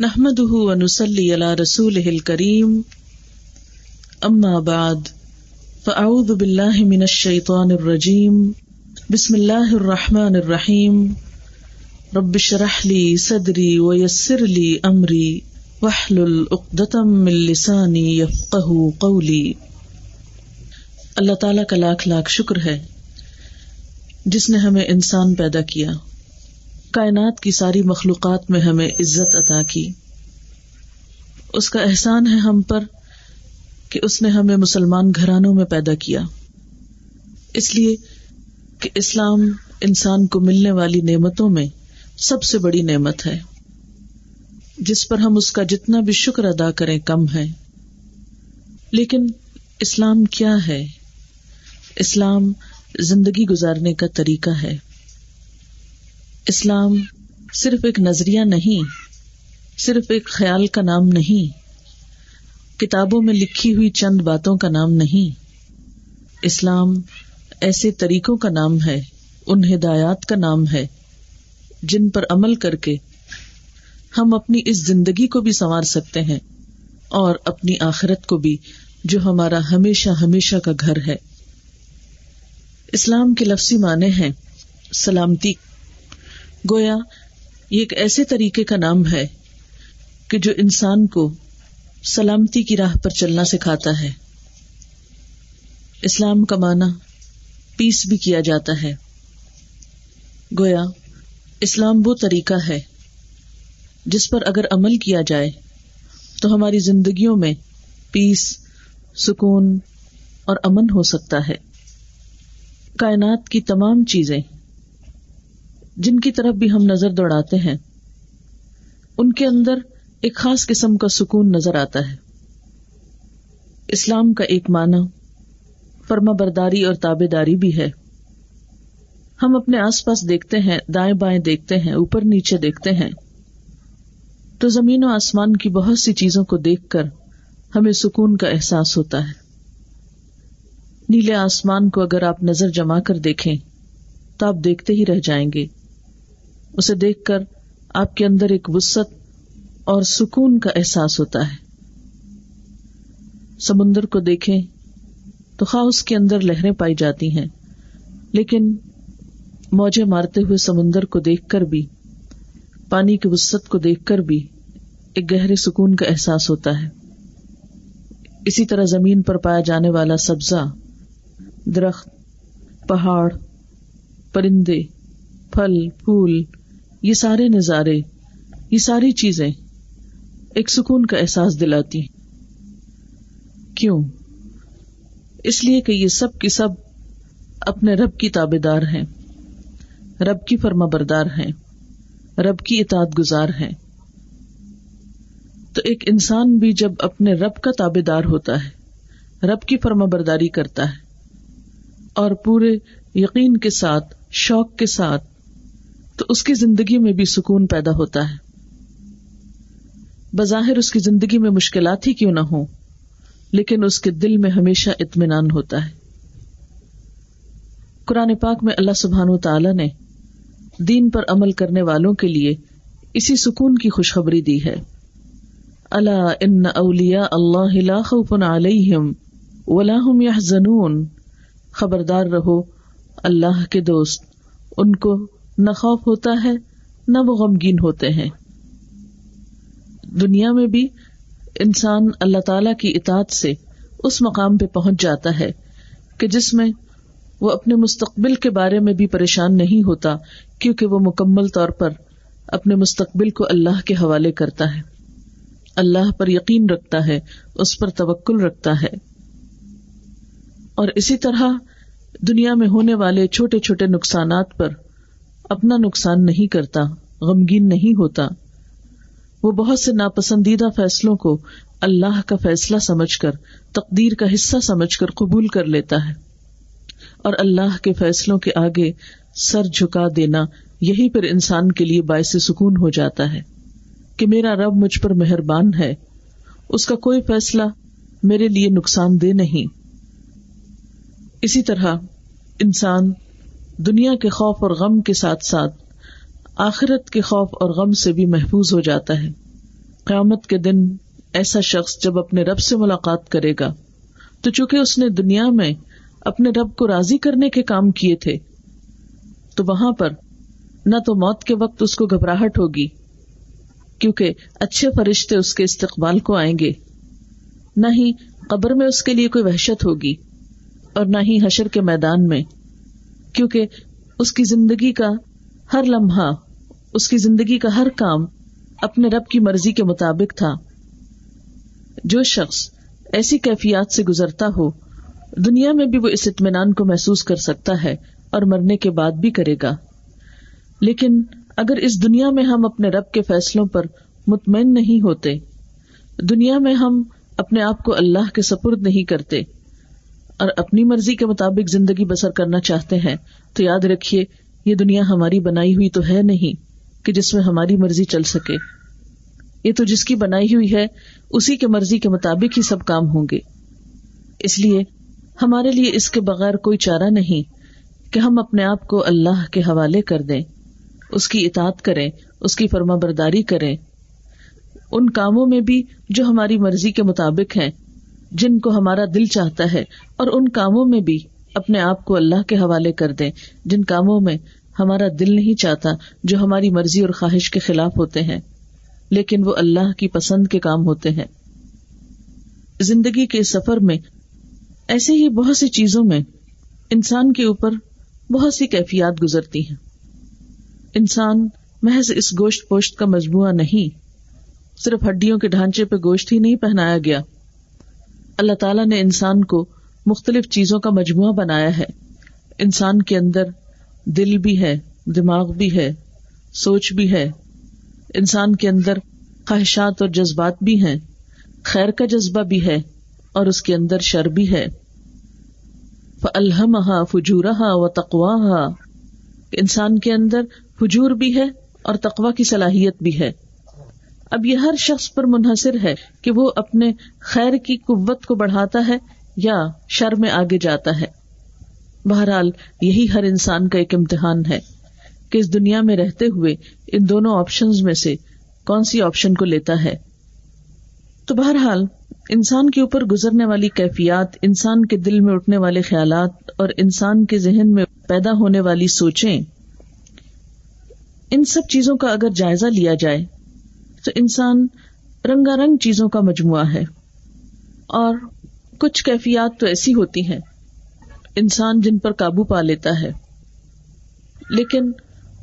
نحمده ونسلي على رسوله الكريم. أما بعد، فأعوذ بالله من الشيطان الرجيم. بسم الله الرحمن الرحيم. رب اشرح لي صدري ويسر لي أمري. واحلل عقدة من لساني يفقه قولي. اللہ تعالیٰ کا لاکھ لاکھ شکر ہے جس نے ہمیں انسان پیدا کیا۔ کائنات کی ساری مخلوقات میں ہمیں عزت عطا کی۔ اس کا احسان ہے ہم پر کہ اس نے ہمیں مسلمان گھرانوں میں پیدا کیا۔ اس لیے کہ اسلام انسان کو ملنے والی نعمتوں میں سب سے بڑی نعمت ہے۔ جس پر ہم اس کا جتنا بھی شکر ادا کریں کم ہے لیکن اسلام کیا ہے؟ اسلام زندگی گزارنے کا طریقہ ہے۔ اسلام صرف ایک نظریہ نہیں، صرف ایک خیال کا نام نہیں، کتابوں میں لکھی ہوئی چند باتوں کا نام نہیں۔ اسلام ایسے طریقوں کا نام ہے، ان ہدایات کا نام ہے، جن پر عمل کر کے ہم اپنی اس زندگی کو بھی سنوار سکتے ہیں اور اپنی آخرت کو بھی، جو ہمارا ہمیشہ ہمیشہ کا گھر ہے۔ اسلام کے لفظی معنی ہیں سلامتی۔ گویا، یہ ایک ایسے طریقے کا نام ہے کہ جو انسان کو سلامتی کی راہ پر چلنا سکھاتا ہے۔ اسلام کا معنی پیس بھی کیا جاتا ہے۔ گویا، اسلام وہ طریقہ ہے جس پر اگر عمل کیا جائے تو ہماری زندگیوں میں پیس سکون اور امن ہو سکتا ہے۔ کائنات کی تمام چیزیں جن کی طرف بھی ہم نظر دوڑاتے ہیں، ان کے اندر ایک خاص قسم کا سکون نظر آتا ہے۔ اسلام کا ایک معنی فرما برداری اور تابے داری بھی ہے۔ ہم اپنے آس پاس دیکھتے ہیں، دائیں بائیں دیکھتے ہیں، اوپر نیچے دیکھتے ہیں۔ تو زمین و آسمان کی بہت سی چیزوں کو دیکھ کر ہمیں سکون کا احساس ہوتا ہے۔ نیلے آسمان کو اگر آپ نظر جما کر دیکھیں، تو آپ دیکھتے ہی رہ جائیں گے۔ اسے دیکھ کر آپ کے اندر ایک وسط اور سکون کا احساس ہوتا ہے۔ سمندر کو دیکھیں تو خواہ اس کے اندر لہریں پائی جاتی ہیں، لیکن موجے مارتے ہوئے سمندر کو دیکھ کر بھی، پانی کی وسط کو دیکھ کر بھی ایک گہرے سکون کا احساس ہوتا ہے۔ اسی طرح زمین پر پایا جانے والا سبزہ، درخت، پہاڑ، پرندے، پھل، پھول یہ سارے نظارے، یہ ساری چیزیں ایک سکون کا احساس دلاتی کیوں؟ اس لیے کہ یہ سب کی سب اپنے رب کی تابے دار ہیں، رب کی فرما بردار ہیں، رب کی اطاعت گزار ہیں۔ تو ایک انسان بھی جب اپنے رب کا تابے دار ہوتا ہے، رب کی فرما برداری کرتا ہے اور پورے یقین کے ساتھ، شوق کے ساتھ تو اس کی زندگی میں بھی سکون پیدا ہوتا ہے۔ بظاہر اس کی زندگی میں مشکلات ہی کیوں نہ ہو لیکن اس کے دل میں ہمیشہ اطمینان ہوتا ہے۔ قرآن پاک میں اللہ سبحان و تعالی نے دین پر عمل کرنے والوں کے لیے اسی سکون کی خوشخبری دی ہے۔ اللہ ان اولیا اللہ خوف علیہم ولا هم يحزنون خبردار رہو، اللہ کے دوست، ان کو نہ خوف ہوتا ہے، نہ وہ غمگین ہوتے ہیں۔ دنیا میں بھی انسان اللہ تعالی کی اطاعت سے اس مقام پہ پہنچ جاتا ہے کہ جس میں وہ اپنے مستقبل کے بارے میں بھی پریشان نہیں ہوتا، کیونکہ وہ مکمل طور پر اپنے مستقبل کو اللہ کے حوالے کرتا ہے۔ اللہ پر یقین رکھتا ہے، اس پر توکل رکھتا ہے۔ اور اسی طرح دنیا میں ہونے والے چھوٹے چھوٹے نقصانات پر اپنا نقصان نہیں کرتا، غمگین نہیں ہوتا۔ وہ بہت سے ناپسندیدہ فیصلوں کو اللہ کا فیصلہ سمجھ کر، تقدیر کا حصہ سمجھ کر قبول کر لیتا ہے۔ اور اللہ کے فیصلوں کے آگے سر جھکا دینا یہی پھر انسان کے لیے باعث سکون ہو جاتا ہے کہ میرا رب مجھ پر مہربان ہے۔ اس کا کوئی فیصلہ میرے لیے نقصان دہ نہیں۔ اسی طرح انسان دنیا کے خوف اور غم کے ساتھ ساتھ آخرت کے خوف اور غم سے بھی محفوظ ہو جاتا ہے۔ قیامت کے دن ایسا شخص جب اپنے رب سے ملاقات کرے گا، تو چونکہ اس نے دنیا میں اپنے رب کو راضی کرنے کے کام کیے تھے، تو وہاں پر نہ تو موت کے وقت اس کو گھبراہٹ ہوگی، کیونکہ اچھے فرشتے اس کے استقبال کو آئیں گے۔ نہ ہی قبر میں اس کے لیے کوئی وحشت ہوگی اور نہ ہی حشر کے میدان میں کیونکہ اس کی زندگی کا ہر لمحہ، اس کی زندگی کا ہر کام اپنے رب کی مرضی کے مطابق تھا۔ جو شخص ایسی کیفیات سے گزرتا ہو، دنیا میں بھی وہ اس اطمینان کو محسوس کر سکتا ہے اور مرنے کے بعد بھی کرے گا۔ لیکن اگر اس دنیا میں ہم اپنے رب کے فیصلوں پر مطمئن نہیں ہوتے، دنیا میں ہم اپنے آپ کو اللہ کے سپرد نہیں کرتے۔ اور اپنی مرضی کے مطابق زندگی بسر کرنا چاہتے ہیں، تو یاد رکھیے، یہ دنیا ہماری بنائی ہوئی تو ہے نہیں کہ جس میں ہماری مرضی چل سکے۔ یہ تو جس کی بنائی ہوئی ہے، اسی کے مرضی کے مطابق ہی سب کام ہوں گے۔ اس لیے ہمارے لیے اس کے بغیر کوئی چارہ نہیں کہ ہم اپنے آپ کو اللہ کے حوالے کر دیں۔ اس کی اطاعت کریں، اس کی فرما برداری کریں۔ ان کاموں میں بھی جو ہماری مرضی کے مطابق ہیں جن کو ہمارا دل چاہتا ہے اور ان کاموں میں بھی اپنے آپ کو اللہ کے حوالے کر دیں۔ جن کاموں میں ہمارا دل نہیں چاہتا، جو ہماری مرضی اور خواہش کے خلاف ہوتے ہیں، لیکن وہ اللہ کی پسند کے کام ہوتے ہیں۔ زندگی کے سفر میں ایسے ہی بہت سی چیزوں میں انسان کے اوپر بہت سی کیفیات گزرتی ہیں۔ انسان محض اس گوشت پوشت کا مجموعہ نہیں، صرف ہڈیوں کے ڈھانچے پہ گوشت ہی نہیں پہنایا گیا۔ اللہ تعالیٰ نے انسان کو مختلف چیزوں کا مجموعہ بنایا ہے۔ انسان کے اندر دل بھی ہے، دماغ بھی ہے، سوچ بھی ہے۔ انسان کے اندر خواہشات اور جذبات بھی ہیں، خیر کا جذبہ بھی ہے اور اس کے اندر شر بھی ہے۔ الحمہ فجورہ و تقوا انسان کے اندر فجور بھی ہے اور تقوا کی صلاحیت بھی ہے۔ اب یہ ہر شخص پر منحصر ہے کہ وہ اپنے خیر کی قوت کو بڑھاتا ہے یا شر میں آگے جاتا ہے۔ بہرحال، یہی ہر انسان کا ایک امتحان ہے کہ اس دنیا میں رہتے ہوئے ان دونوں آپشن میں سے کون سی آپشن کو لیتا ہے۔ تو بہرحال، انسان کے اوپر گزرنے والی کیفیات، انسان کے دل میں اٹھنے والے خیالات اور انسان کے ذہن میں پیدا ہونے والی سوچیں، ان سب چیزوں کا اگر جائزہ لیا جائے تو انسان رنگا رنگ چیزوں کا مجموعہ ہے اور کچھ کیفیات تو ایسی ہوتی ہیں انسان جن پر قابو پا لیتا ہے لیکن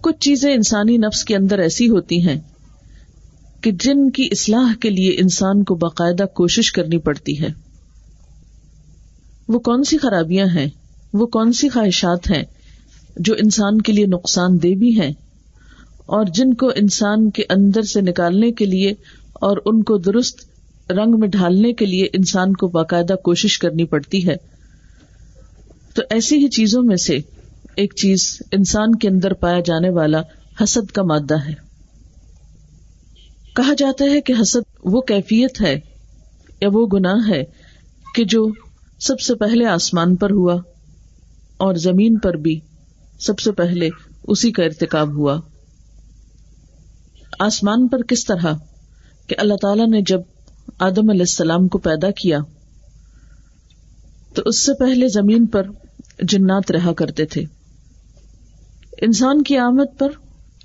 کچھ چیزیں انسانی نفس کے اندر ایسی ہوتی ہیں کہ جن کی اصلاح کے لیے انسان کو باقاعدہ کوشش کرنی پڑتی ہے۔ وہ کون سی خرابیاں ہیں؟ وہ کون سی خواہشات ہیں جو انسان کے لیے نقصان دہ بھی ہیں؟ اور جن کو انسان کے اندر سے نکالنے کے لیے اور ان کو درست رنگ میں ڈھالنے کے لیے انسان کو باقاعدہ کوشش کرنی پڑتی ہے۔ تو ایسی ہی چیزوں میں سے ایک چیز انسان کے اندر پایا جانے والا حسد کا مادہ ہے۔ کہا جاتا ہے کہ حسد وہ کیفیت ہے یا وہ گناہ ہے کہ جو سب سے پہلے آسمان پر ہوا اور زمین پر بھی سب سے پہلے اسی کا ارتکاب ہوا۔ آسمان پر کس طرح کہ اللہ تعالی نے جب آدم علیہ السلام کو پیدا کیا، تو اس سے پہلے زمین پر جنات رہا کرتے تھے۔ انسان کی آمد پر،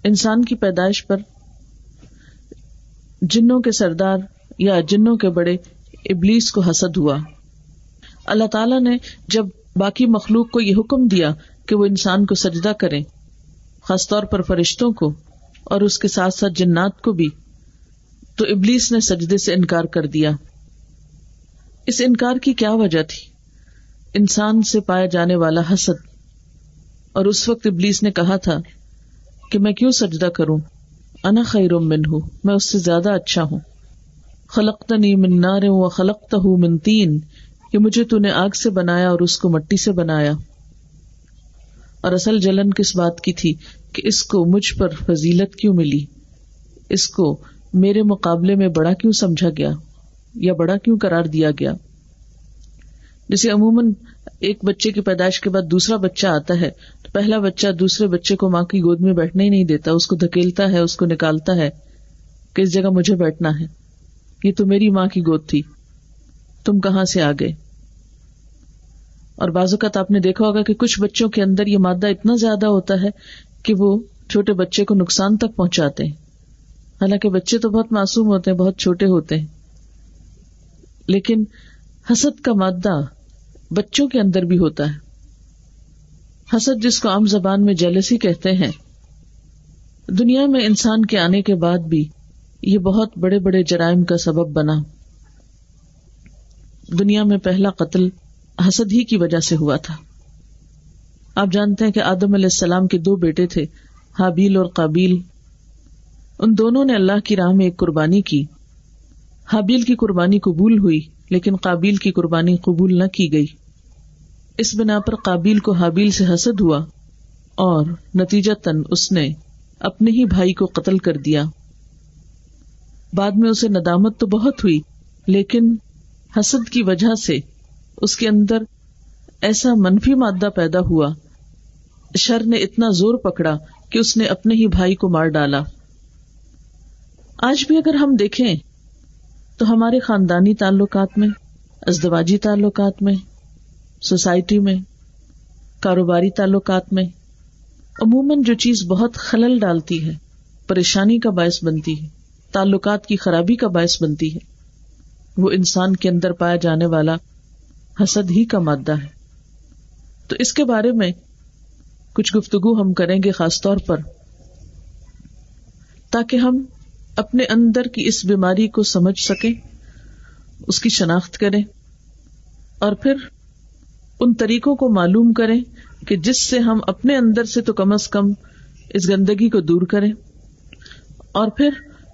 انسان کی پیدائش پر، جنوں کے سردار یا جنوں کے بڑے ابلیس کو حسد ہوا۔ اللہ تعالی نے جب باقی مخلوق کو یہ حکم دیا کہ وہ انسان کو سجدہ کرے خاص طور پر فرشتوں کو اور اس کے ساتھ ساتھ جنات کو بھی۔ تو ابلیس نے سجدے سے انکار کر دیا۔ اس انکار کی کیا وجہ تھی؟ انسان سے پایا جانے والا حسد۔ اور اس وقت ابلیس نے کہا تھا کہ میں کیوں سجدہ کروں؟ انا خیر من ہوں میں اس سے زیادہ اچھا ہوں۔ خلقت نی من نار و خلقت ہوں من تین، کہ مجھے تو نے آگ سے بنایا اور اس کو مٹی سے بنایا۔ اور اصل جلن کس بات کی تھی کہ اس کو مجھ پر فضیلت کیوں ملی؟ اس کو میرے مقابلے میں بڑا کیوں سمجھا گیا یا بڑا کیوں قرار دیا گیا؟ جیسے عموماً ایک بچے کی پیدائش کے بعد دوسرا بچہ آتا ہے، تو پہلا بچہ دوسرے بچے کو ماں کی گود میں بیٹھنے ہی نہیں دیتا، اس کو دھکیلتا ہے، اس کو نکالتا ہے کہ اس جگہ مجھے بیٹھنا ہے، یہ تو میری ماں کی گود تھی، تم کہاں سے آ گئے؟ اور بعض اوقات آپ نے دیکھا ہوگا کہ کچھ بچوں کے اندر یہ مادہ اتنا زیادہ ہوتا ہے کہ وہ چھوٹے بچے کو نقصان تک پہنچاتے ہیں۔ حالانکہ بچے تو بہت معصوم ہوتے ہیں، بہت چھوٹے ہوتے ہیں۔ لیکن حسد کا مادہ بچوں کے اندر بھی ہوتا ہے۔ حسد جس کو عام زبان میں جیلسی کہتے ہیں، دنیا میں انسان کے آنے کے بعد بھی یہ بہت بڑے بڑے جرائم کا سبب بنا۔ دنیا میں پہلا قتل حسد ہی کی وجہ سے ہوا تھا۔ آپ جانتے ہیں کہ آدم علیہ السلام کے دو بیٹے تھے، حابیل اور قابیل۔ ان دونوں نے اللہ کی راہ میں ایک قربانی کی۔ حابیل کی قربانی قبول ہوئی، لیکن قابیل کی قربانی قبول نہ کی گئی۔ اس بنا پر قابیل کو حابیل سے حسد ہوا اور نتیجہ تن اس نے اپنے ہی بھائی کو قتل کر دیا۔ بعد میں اسے ندامت تو بہت ہوئی، لیکن حسد کی وجہ سے اس کے اندر ایسا منفی مادہ پیدا ہوا۔ شر نے اتنا زور پکڑا کہ اس نے اپنے ہی بھائی کو مار ڈالا۔ آج بھی اگر ہم دیکھیں تو ہمارے خاندانی تعلقات میں، ازدواجی تعلقات میں، سوسائٹی میں، کاروباری تعلقات میں عموماً جو چیز بہت خلل ڈالتی ہے، پریشانی کا باعث بنتی ہے، تعلقات کی خرابی کا باعث بنتی ہے، وہ انسان کے اندر پایا جانے والا حسد ہی کا مادہ ہے۔ تو اس کے بارے میں کچھ گفتگو ہم کریں گے خاص طور پر۔ تاکہ ہم اپنے اندر کی اس بیماری کو سمجھ سکیں، اس کی شناخت کریں، اور پھر ان طریقوں کو معلوم کریں کہ جس سے ہم اپنے اندر سے تو کم از کم اس گندگی کو دور کریں۔ اور پھر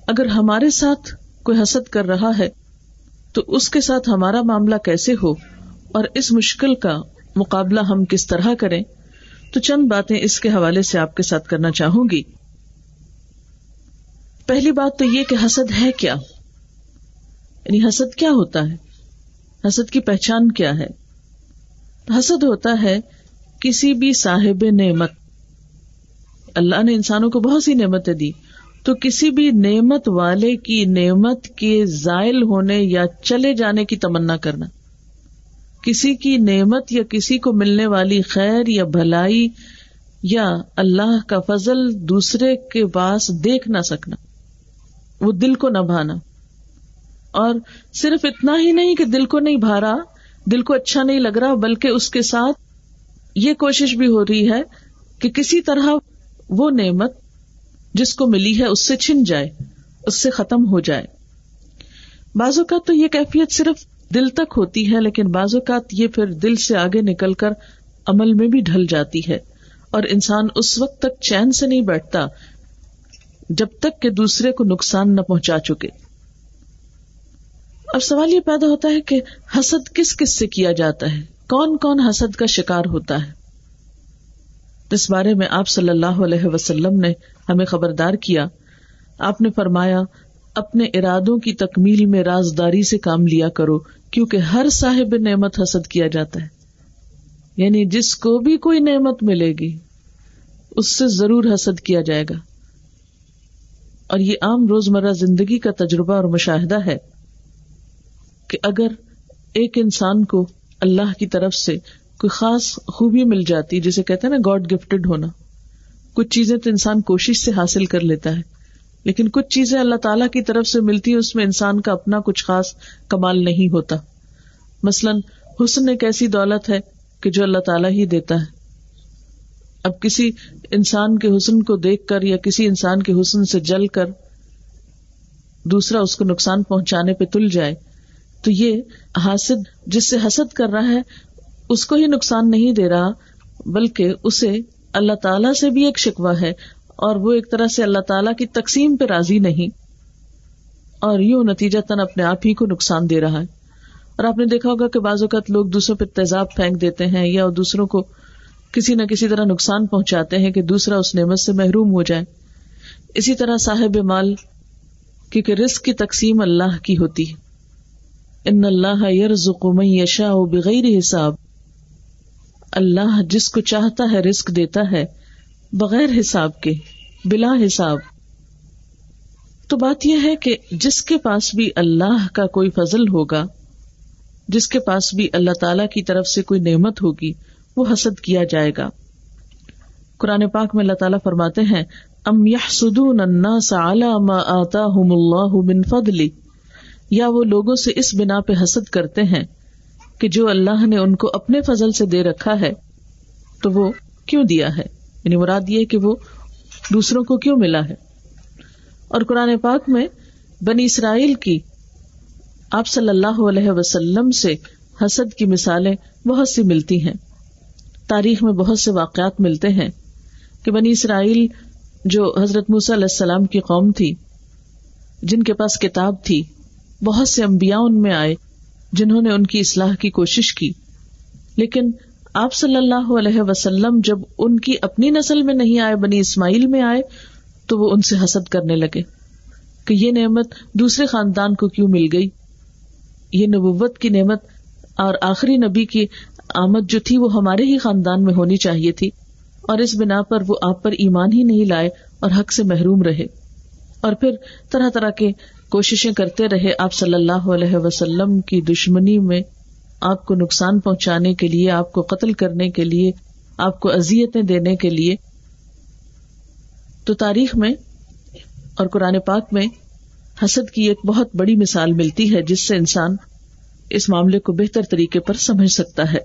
اگر ہمارے ساتھ کوئی حسد کر رہا ہے، تو اس کے ساتھ ہمارا معاملہ کیسے ہو؟ اور اس مشکل کا مقابلہ ہم کس طرح کریں، تو چند باتیں اس کے حوالے سے آپ کے ساتھ کرنا چاہوں گی۔ پہلی بات تو یہ کہ حسد ہے کیا؟ یعنی حسد کیا ہوتا ہے؟ حسد کی پہچان کیا ہے؟ حسد ہوتا ہے کسی بھی صاحب نعمت۔ اللہ نے انسانوں کو بہت سی نعمتیں دی۔ تو کسی بھی نعمت والے کی نعمت کے زائل ہونے یا چلے جانے کی تمنا کرنا۔ کسی کی نعمت یا کسی کو ملنے والی خیر یا بھلائی یا اللہ کا فضل دوسرے کے پاس دیکھ نہ سکنا، وہ دل کو نہ بھانا۔ اور صرف اتنا ہی نہیں کہ دل کو نہیں بھارا، دل کو اچھا نہیں لگ رہا، بلکہ اس کے ساتھ یہ کوشش بھی ہو رہی ہے کہ کسی طرح وہ نعمت جس کو ملی ہے، اس سے چھن جائے، اس سے ختم ہو جائے۔ بعض اوقات تو یہ کیفیت صرف دل تک ہوتی ہے، لیکن بعض اوقات یہ پھر دل سے آگے نکل کر عمل میں بھی ڈھل جاتی ہے۔ اور انسان اس وقت تک چین سے نہیں بیٹھتا جب تک کہ دوسرے کو نقصان نہ پہنچا چکے۔ اور سوال یہ پیدا ہوتا ہے کہ حسد کس کس سے کیا جاتا ہے؟ کون کون حسد کا شکار ہوتا ہے؟ اس بارے میں آپ صلی اللہ علیہ وسلم نے ہمیں خبردار کیا۔ آپ نے فرمایا، اپنے ارادوں کی تکمیل میں رازداری سے کام لیا کرو۔ کیونکہ ہر صاحب نعمت حسد کیا جاتا ہے۔ یعنی جس کو بھی کوئی نعمت ملے گی، اس سے ضرور حسد کیا جائے گا۔ اور یہ عام روزمرہ زندگی کا تجربہ اور مشاہدہ ہے کہ اگر ایک انسان کو اللہ کی طرف سے کوئی خاص خوبی مل جاتی، جسے کہتے ہیں نا گاڈ گفٹڈ ہونا، کچھ چیزیں تو انسان کوشش سے حاصل کر لیتا ہے۔ لیکن کچھ چیزیں اللہ تعالیٰ کی طرف سے ملتی اس میں انسان کا اپنا کچھ خاص کمال نہیں ہوتا۔ مثلاً، حسن ایک ایسی دولت ہے کہ جو اللہ تعالیٰ ہی دیتا ہے۔ اب کسی انسان کے حسن کو دیکھ کر یا کسی انسان کے حسن سے جل کر دوسرا اس کو نقصان پہنچانے پہ تل جائے، تو یہ حاسد جس سے حسد کر رہا ہے، اس کو ہی نقصان نہیں دے رہا، بلکہ اسے اللہ تعالی سے بھی ایک شکوا ہے۔ اور وہ ایک طرح سے اللہ تعالیٰ کی تقسیم پہ راضی نہیں۔ اور یوں نتیجہ تن اپنے آپ ہی کو نقصان دے رہا ہے۔ اور آپ نے دیکھا ہوگا کہ بعض اوقات لوگ دوسروں پہ تیزاب پھینک دیتے ہیں یا دوسروں کو کسی نہ کسی طرح نقصان پہنچاتے ہیں کہ دوسرا اس نعمت سے محروم ہو جائے۔ اسی طرح صاحب مال، کیونکہ رسک کی تقسیم اللہ کی ہوتی ہے۔ ان اللہ من یشاء بغیر حساب۔ اللہ جس کو چاہتا ہے رسک دیتا ہے بغیر حساب کے، بلا حساب۔ تو بات یہ ہے کہ جس کے پاس بھی اللہ کا کوئی فضل ہوگا، جس کے پاس بھی اللہ تعالی کی طرف سے کوئی نعمت ہوگی، وہ حسد کیا جائے گا۔ قرآن پاک میں اللہ تعالیٰ فرماتے ہیں، ام الناس ما اللہ من فضلی یا وہ لوگوں سے اس بنا پہ حسد کرتے ہیں کہ جو اللہ نے ان کو اپنے فضل سے دے رکھا ہے، تو وہ کیوں دیا ہے؟ یعنی مراد یہ کہ وہ دوسروں کو کیوں ملا ہے؟ اور قرآن پاک میں بنی اسرائیل کی آپ صلی اللہ علیہ وسلم سے حسد کی مثالیں بہت سی ملتی ہیں۔ تاریخ میں بہت سے واقعات ملتے ہیں کہ بنی اسرائیل جو حضرت موسی علیہ السلام کی قوم تھی، جن کے پاس کتاب تھی، بہت سے امبیا ان میں آئے جنہوں نے ان کی اصلاح کی کوشش کی۔ لیکن آپ صلی اللہ علیہ وسلم جب ان کی اپنی نسل میں نہیں آئے، بنی اسماعیل میں آئے، تو وہ ان سے حسد کرنے لگے کہ یہ نعمت دوسرے خاندان کو کیوں مل گئی؟ یہ نبوت کی نعمت اور آخری نبی کی آمد جو تھی وہ ہمارے ہی خاندان میں ہونی چاہیے تھی اور اس بنا پر وہ آپ پر ایمان ہی نہیں لائے اور حق سے محروم رہے۔ اور پھر طرح طرح کے کوششیں کرتے رہے آپ صلی اللہ علیہ وسلم کی دشمنی میں آپ کو نقصان پہنچانے کے لیے، آپ کو قتل کرنے کے لیے، آپ کو ازیتیں دینے کے لیے۔ تو تاریخ میں اور قرآن پاک میں حسد کی ایک بہت بڑی مثال ملتی ہے، جس سے انسان اس معاملے کو بہتر طریقے پر سمجھ سکتا ہے۔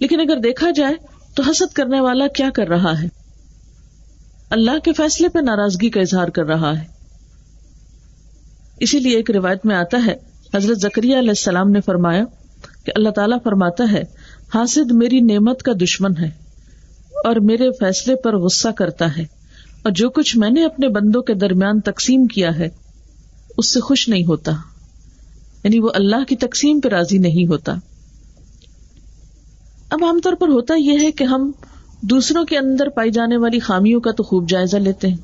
لیکن اگر دیکھا جائے تو حسد کرنے والا کیا کر رہا ہے؟ اللہ کے فیصلے پہ ناراضگی کا اظہار کر رہا ہے۔ اسی لیے ایک روایت میں آتا ہے، حضرت زکری علیہ السلام نے فرمایا کہ اللہ تعالیٰ فرماتا ہے، حاسد میری نعمت کا دشمن ہے اور میرے فیصلے پر غصہ کرتا ہے اور جو کچھ میں نے اپنے بندوں کے درمیان تقسیم کیا ہے، اس سے خوش نہیں ہوتا۔ یعنی وہ اللہ کی تقسیم پہ راضی نہیں ہوتا۔ اب عام طور پر ہوتا یہ ہے کہ ہم دوسروں کے اندر پائی جانے والی خامیوں کا تو خوب جائزہ لیتے ہیں،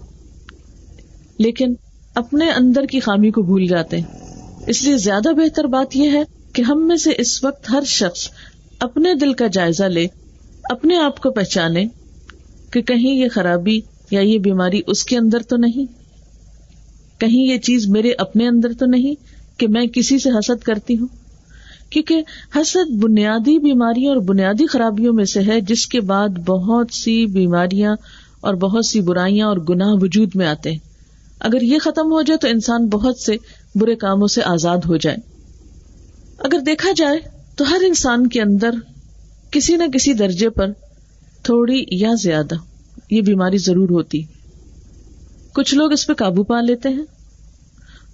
لیکن اپنے اندر کی خامی کو بھول جاتے ہیں۔ اس لیے زیادہ بہتر بات یہ ہے کہ ہم میں سے اس وقت ہر شخص اپنے دل کا جائزہ لے، اپنے آپ کو پہچانے کہ کہیں یہ خرابی یا یہ بیماری اس کے اندر تو نہیں۔ کہیں یہ چیز میرے اپنے اندر تو نہیں کہ میں کسی سے حسد کرتی ہوں۔ کیونکہ حسد بنیادی بیماریوں اور بنیادی خرابیوں میں سے ہے، جس کے بعد بہت سی بیماریاں اور بہت سی برائیاں اور گناہ وجود میں آتے ہیں۔ اگر یہ ختم ہو جائے تو انسان بہت سے برے کاموں سے آزاد ہو جائے۔ اگر دیکھا جائے تو ہر انسان کے اندر کسی نہ کسی درجے پر تھوڑی یا زیادہ یہ بیماری ضرور ہوتی۔ کچھ لوگ اس پہ قابو پا لیتے ہیں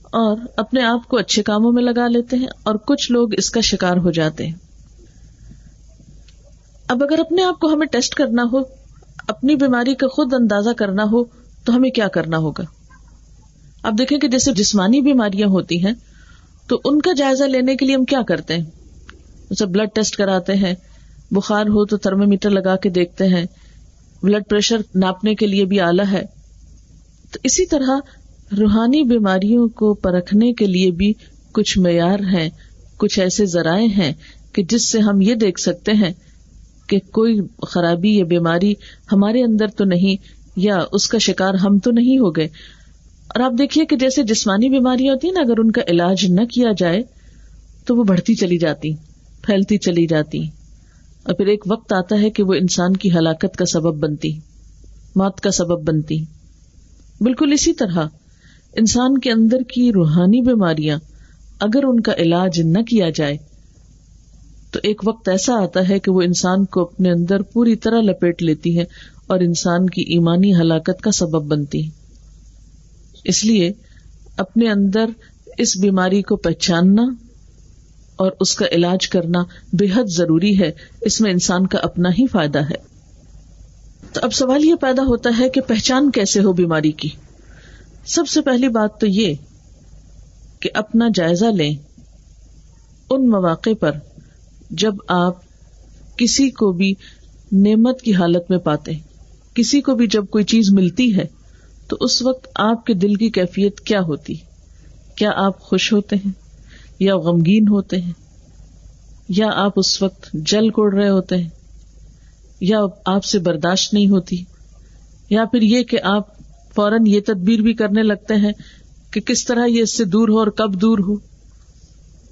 اور اپنے آپ کو اچھے کاموں میں لگا لیتے ہیں اور کچھ لوگ اس کا شکار ہو جاتے ہیں۔ اب اگر اپنے آپ کو ہمیں ٹیسٹ کرنا ہو، اپنی بیماری کا خود اندازہ کرنا ہو، تو ہمیں کیا کرنا ہوگا؟ اب دیکھیں کہ جیسے جسمانی بیماریاں ہوتی ہیں تو ان کا جائزہ لینے کے لیے ہم کیا کرتے ہیں؟ جیسے بلڈ ٹیسٹ کراتے ہیں، بخار ہو تو تھرمو میٹر لگا کے دیکھتے ہیں۔ بلڈ پریشر ناپنے کے لیے بھی آلہ ہے۔ تو اسی طرح روحانی بیماریوں کو پرکھنے کے لیے بھی کچھ معیار ہیں، کچھ ایسے ذرائع ہیں کہ جس سے ہم یہ دیکھ سکتے ہیں کہ کوئی خرابی یا بیماری ہمارے اندر تو نہیں یا اس کا شکار ہم تو نہیں ہو گئے۔ اور آپ دیکھیے کہ جیسے جسمانی بیماریاں ہوتی ہیں نا، اگر ان کا علاج نہ کیا جائے تو وہ بڑھتی چلی جاتی، پھیلتی چلی جاتی۔ اور پھر ایک وقت آتا ہے کہ وہ انسان کی ہلاکت کا سبب بنتی، موت کا سبب بنتی۔ بالکل اسی طرح، انسان کے اندر کی روحانی بیماریاں اگر ان کا علاج نہ کیا جائے، تو ایک وقت ایسا آتا ہے کہ وہ انسان کو اپنے اندر پوری طرح لپیٹ لیتی ہے اور انسان کی ایمانی ہلاکت کا سبب بنتی۔ ہے اس لیے اپنے اندر اس بیماری کو پہچاننا اور اس کا علاج کرنا بے حد ضروری ہے۔ اس میں انسان کا اپنا ہی فائدہ ہے۔ تو اب سوال یہ پیدا ہوتا ہے کہ پہچان کیسے ہو بیماری کی؟ سب سے پہلی بات تو یہ کہ اپنا جائزہ لیں۔ ان مواقع پر جب آپ کسی کو بھی نعمت کی حالت میں پاتے، کسی کو بھی جب کوئی چیز ملتی ہے تو اس وقت آپ کے دل کی کیفیت کیا ہوتی؟ کیا آپ خوش ہوتے ہیں؟ یا غمگین ہوتے ہیں؟ یا آپ اس وقت جل کوڑ رہے ہوتے ہیں؟ یا آپ سے برداشت نہیں ہوتی؟ یا پھر یہ کہ آپ فوراً یہ تدبیر بھی کرنے لگتے ہیں کہ کس طرح یہ اس سے دور ہو اور کب دور ہو؟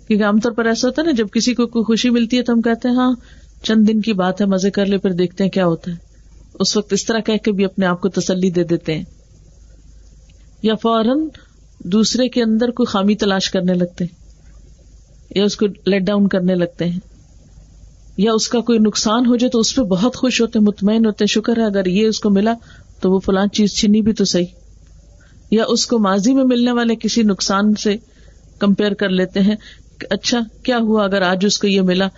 کیونکہ عام طور پر ایسا ہوتا ہے نا، جب کسی کو کوئی خوشی ملتی ہے تو ہم کہتے ہیں ہاں چند دن کی بات ہے، مزے کر لے، پھر دیکھتے ہیں کیا ہوتا ہے۔ اس وقت اس طرح کہہ کے بھی اپنے آپ کو تسلی دے دیتے ہیں۔ یا فوراً دوسرے کے اندر کوئی خامی تلاش کرنے لگتے ہیں، یا اس کو لیٹ ڈاؤن کرنے لگتے ہیں، یا اس کا کوئی نقصان ہو جائے تو اس پہ بہت خوش ہوتے، مطمئن ہوتے، شکر ہے، اگر یہ اس کو ملا تو وہ فلان چیز چھینی بھی تو صحیح۔ یا اس کو ماضی میں ملنے والے کسی نقصان سے کمپیئر کر لیتے ہیں کہ اچھا کیا ہوا اگر آج اس کو یہ ملا،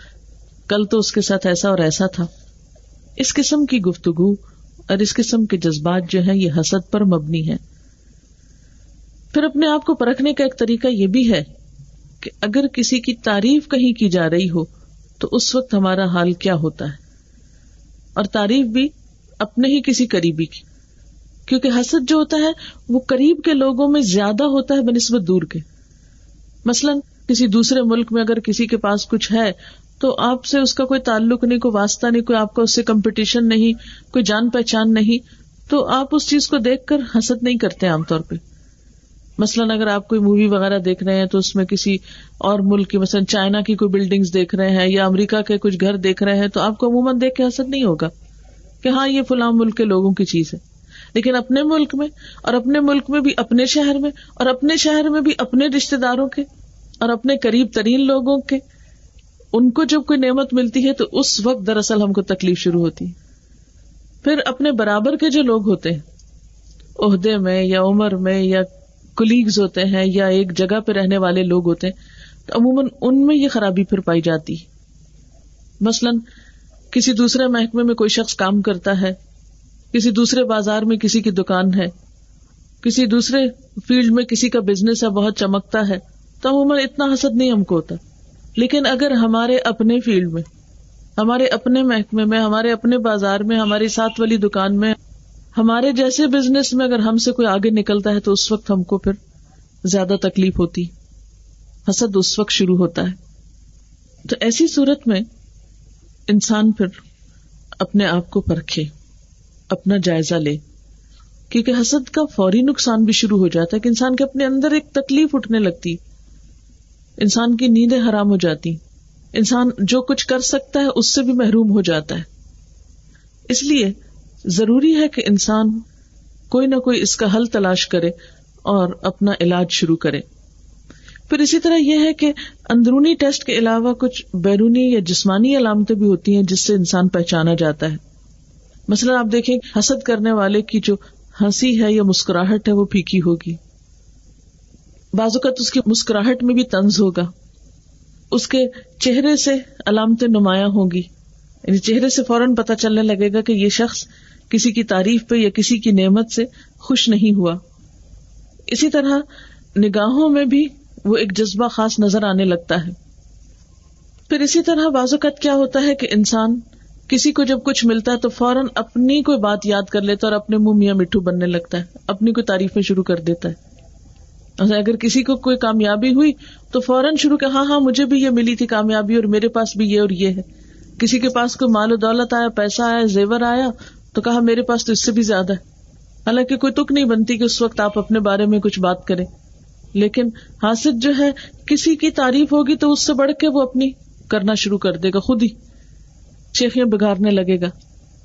کل تو اس کے ساتھ ایسا اور ایسا تھا۔ اس قسم کی گفتگو اور اس قسم کے جذبات جو ہے یہ حسد پر مبنی ہے پھر اپنے آپ کو پرکھنے کا ایک طریقہ یہ بھی ہے کہ اگر کسی کی تعریف کہیں کی جا رہی ہو، تو اس وقت ہمارا حال کیا ہوتا ہے؟ اور تعریف بھی اپنے ہی کسی قریبی کی، کیونکہ حسد جو ہوتا ہے، وہ قریب کے لوگوں میں زیادہ ہوتا ہے بنسبت دور کے۔ مثلاً کسی دوسرے ملک میں اگر کسی کے پاس کچھ ہے، تو آپ سے اس کا کوئی تعلق نہیں، کوئی واسطہ نہیں، کوئی آپ کا اس سے کمپٹیشن نہیں، کوئی جان پہچان نہیں، تو آپ اس چیز کو دیکھ کر حسد نہیں کرتے عام طور پہ۔ مثلاً اگر آپ کوئی مووی وغیرہ دیکھ رہے ہیں تو اس میں کسی اور ملک کی، مثلاً چائنا کی کوئی بلڈنگ دیکھ رہے ہیں یا امریکہ کے کچھ گھر دیکھ رہے ہیں تو آپ کو عموماً دیکھ کے حسد نہیں ہوگا کہ ہاں یہ فلاں ملک کے لوگوں کی چیز ہے۔ لیکن اپنے ملک میں اور اپنے ملک میں بھی، اپنے شہر میں اور اپنے شہر میں بھی اپنے رشتے داروں کے اور اپنے قریب ترین لوگوں کے، ان کو جب کوئی نعمت ملتی ہے تو اس وقت دراصل ہم کو تکلیف شروع ہوتی ہے۔ پھر اپنے برابر کے جو لوگ ہوتے ہیں، عہدے میں یا عمر میں یا کلیگز ہوتے ہیں یا ایک جگہ پہ رہنے والے لوگ ہوتے ہیں، تو عموماً ان میں یہ خرابی پھر پائی جاتی۔ مثلاً، کسی دوسرے محکمے میں کوئی شخص کام کرتا ہے، کسی دوسرے بازار میں کسی کی دکان ہے، کسی دوسرے فیلڈ میں کسی کا بزنس ہے، بہت چمکتا ہے، تو عموماً اتنا حسد نہیں ہم کو ہوتا۔ لیکن اگر ہمارے اپنے فیلڈ میں، ہمارے اپنے محکمے میں، ہمارے اپنے بازار میں ہماری ساتھ والی دکان میں ہمارے جیسے بزنس میں اگر ہم سے کوئی آگے نکلتا ہے تو اس وقت ہم کو پھر زیادہ تکلیف ہوتی۔ حسد اس وقت شروع ہوتا ہے۔ تو ایسی صورت میں انسان پھر اپنے آپ کو پرکھے، اپنا جائزہ لے۔ کیونکہ حسد کا فوری نقصان بھی شروع ہو جاتا ہے کہ انسان کے اپنے اندر ایک تکلیف اٹھنے لگتی۔ انسان کی نیندیں حرام ہو جاتی۔ انسان جو کچھ کر سکتا ہے اس سے بھی محروم ہو جاتا ہے۔ اس لیے ضروری ہے کہ انسان کوئی نہ کوئی اس کا حل تلاش کرے اور اپنا علاج شروع کرے۔ پھر اسی طرح یہ ہے کہ اندرونی ٹیسٹ کے علاوہ کچھ بیرونی یا جسمانی علامتیں بھی ہوتی ہیں جس سے انسان پہچانا جاتا ہے۔ مثلاً آپ دیکھیں حسد کرنے والے کی جو ہنسی ہے یا مسکراہٹ ہے وہ پھیکی ہوگی۔ بعض اوقات اس کی مسکراہٹ میں بھی تنز ہوگا۔ اس کے چہرے سے علامتیں نمایاں ہوں گی۔ یعنی چہرے سے فوراً پتہ چلنے لگے گا کہ یہ شخص کسی کی تعریف پہ یا کسی کی نعمت سے خوش نہیں ہوا۔ اسی طرح نگاہوں میں بھی وہ ایک جذبہ خاص نظر آنے لگتا ہے۔ پھر اسی طرح بعض اوقات کیا ہوتا ہے کہ انسان کسی کو جب کچھ ملتا ہے تو فوراً اپنی کوئی بات یاد کر لیتا ہے اور اپنے منہ میاں مٹھو بننے لگتا ہے، اپنی کوئی تعریفیں شروع کر دیتا ہے۔ اگر کسی کو کوئی کامیابی ہوئی تو فوراً شروع کر ہاں ہاں مجھے بھی یہ ملی تھی کامیابی اور میرے پاس بھی یہ اور یہ ہے۔ کسی کے پاس کوئی مال و دولت آیا، پیسہ آیا، زیور آیا تو کہا میرے پاس تو اس سے بھی زیادہ ہے۔ حالانکہ کوئی تک نہیں بنتی کہ اس وقت آپ اپنے بارے میں کچھ بات کریں۔ لیکن حاصل جو ہے، کسی کی تعریف ہوگی تو اس سے بڑھ کے وہ اپنی کرنا شروع کر دے گا، خود ہی۔ شیخیاں بگاڑنے لگے گا۔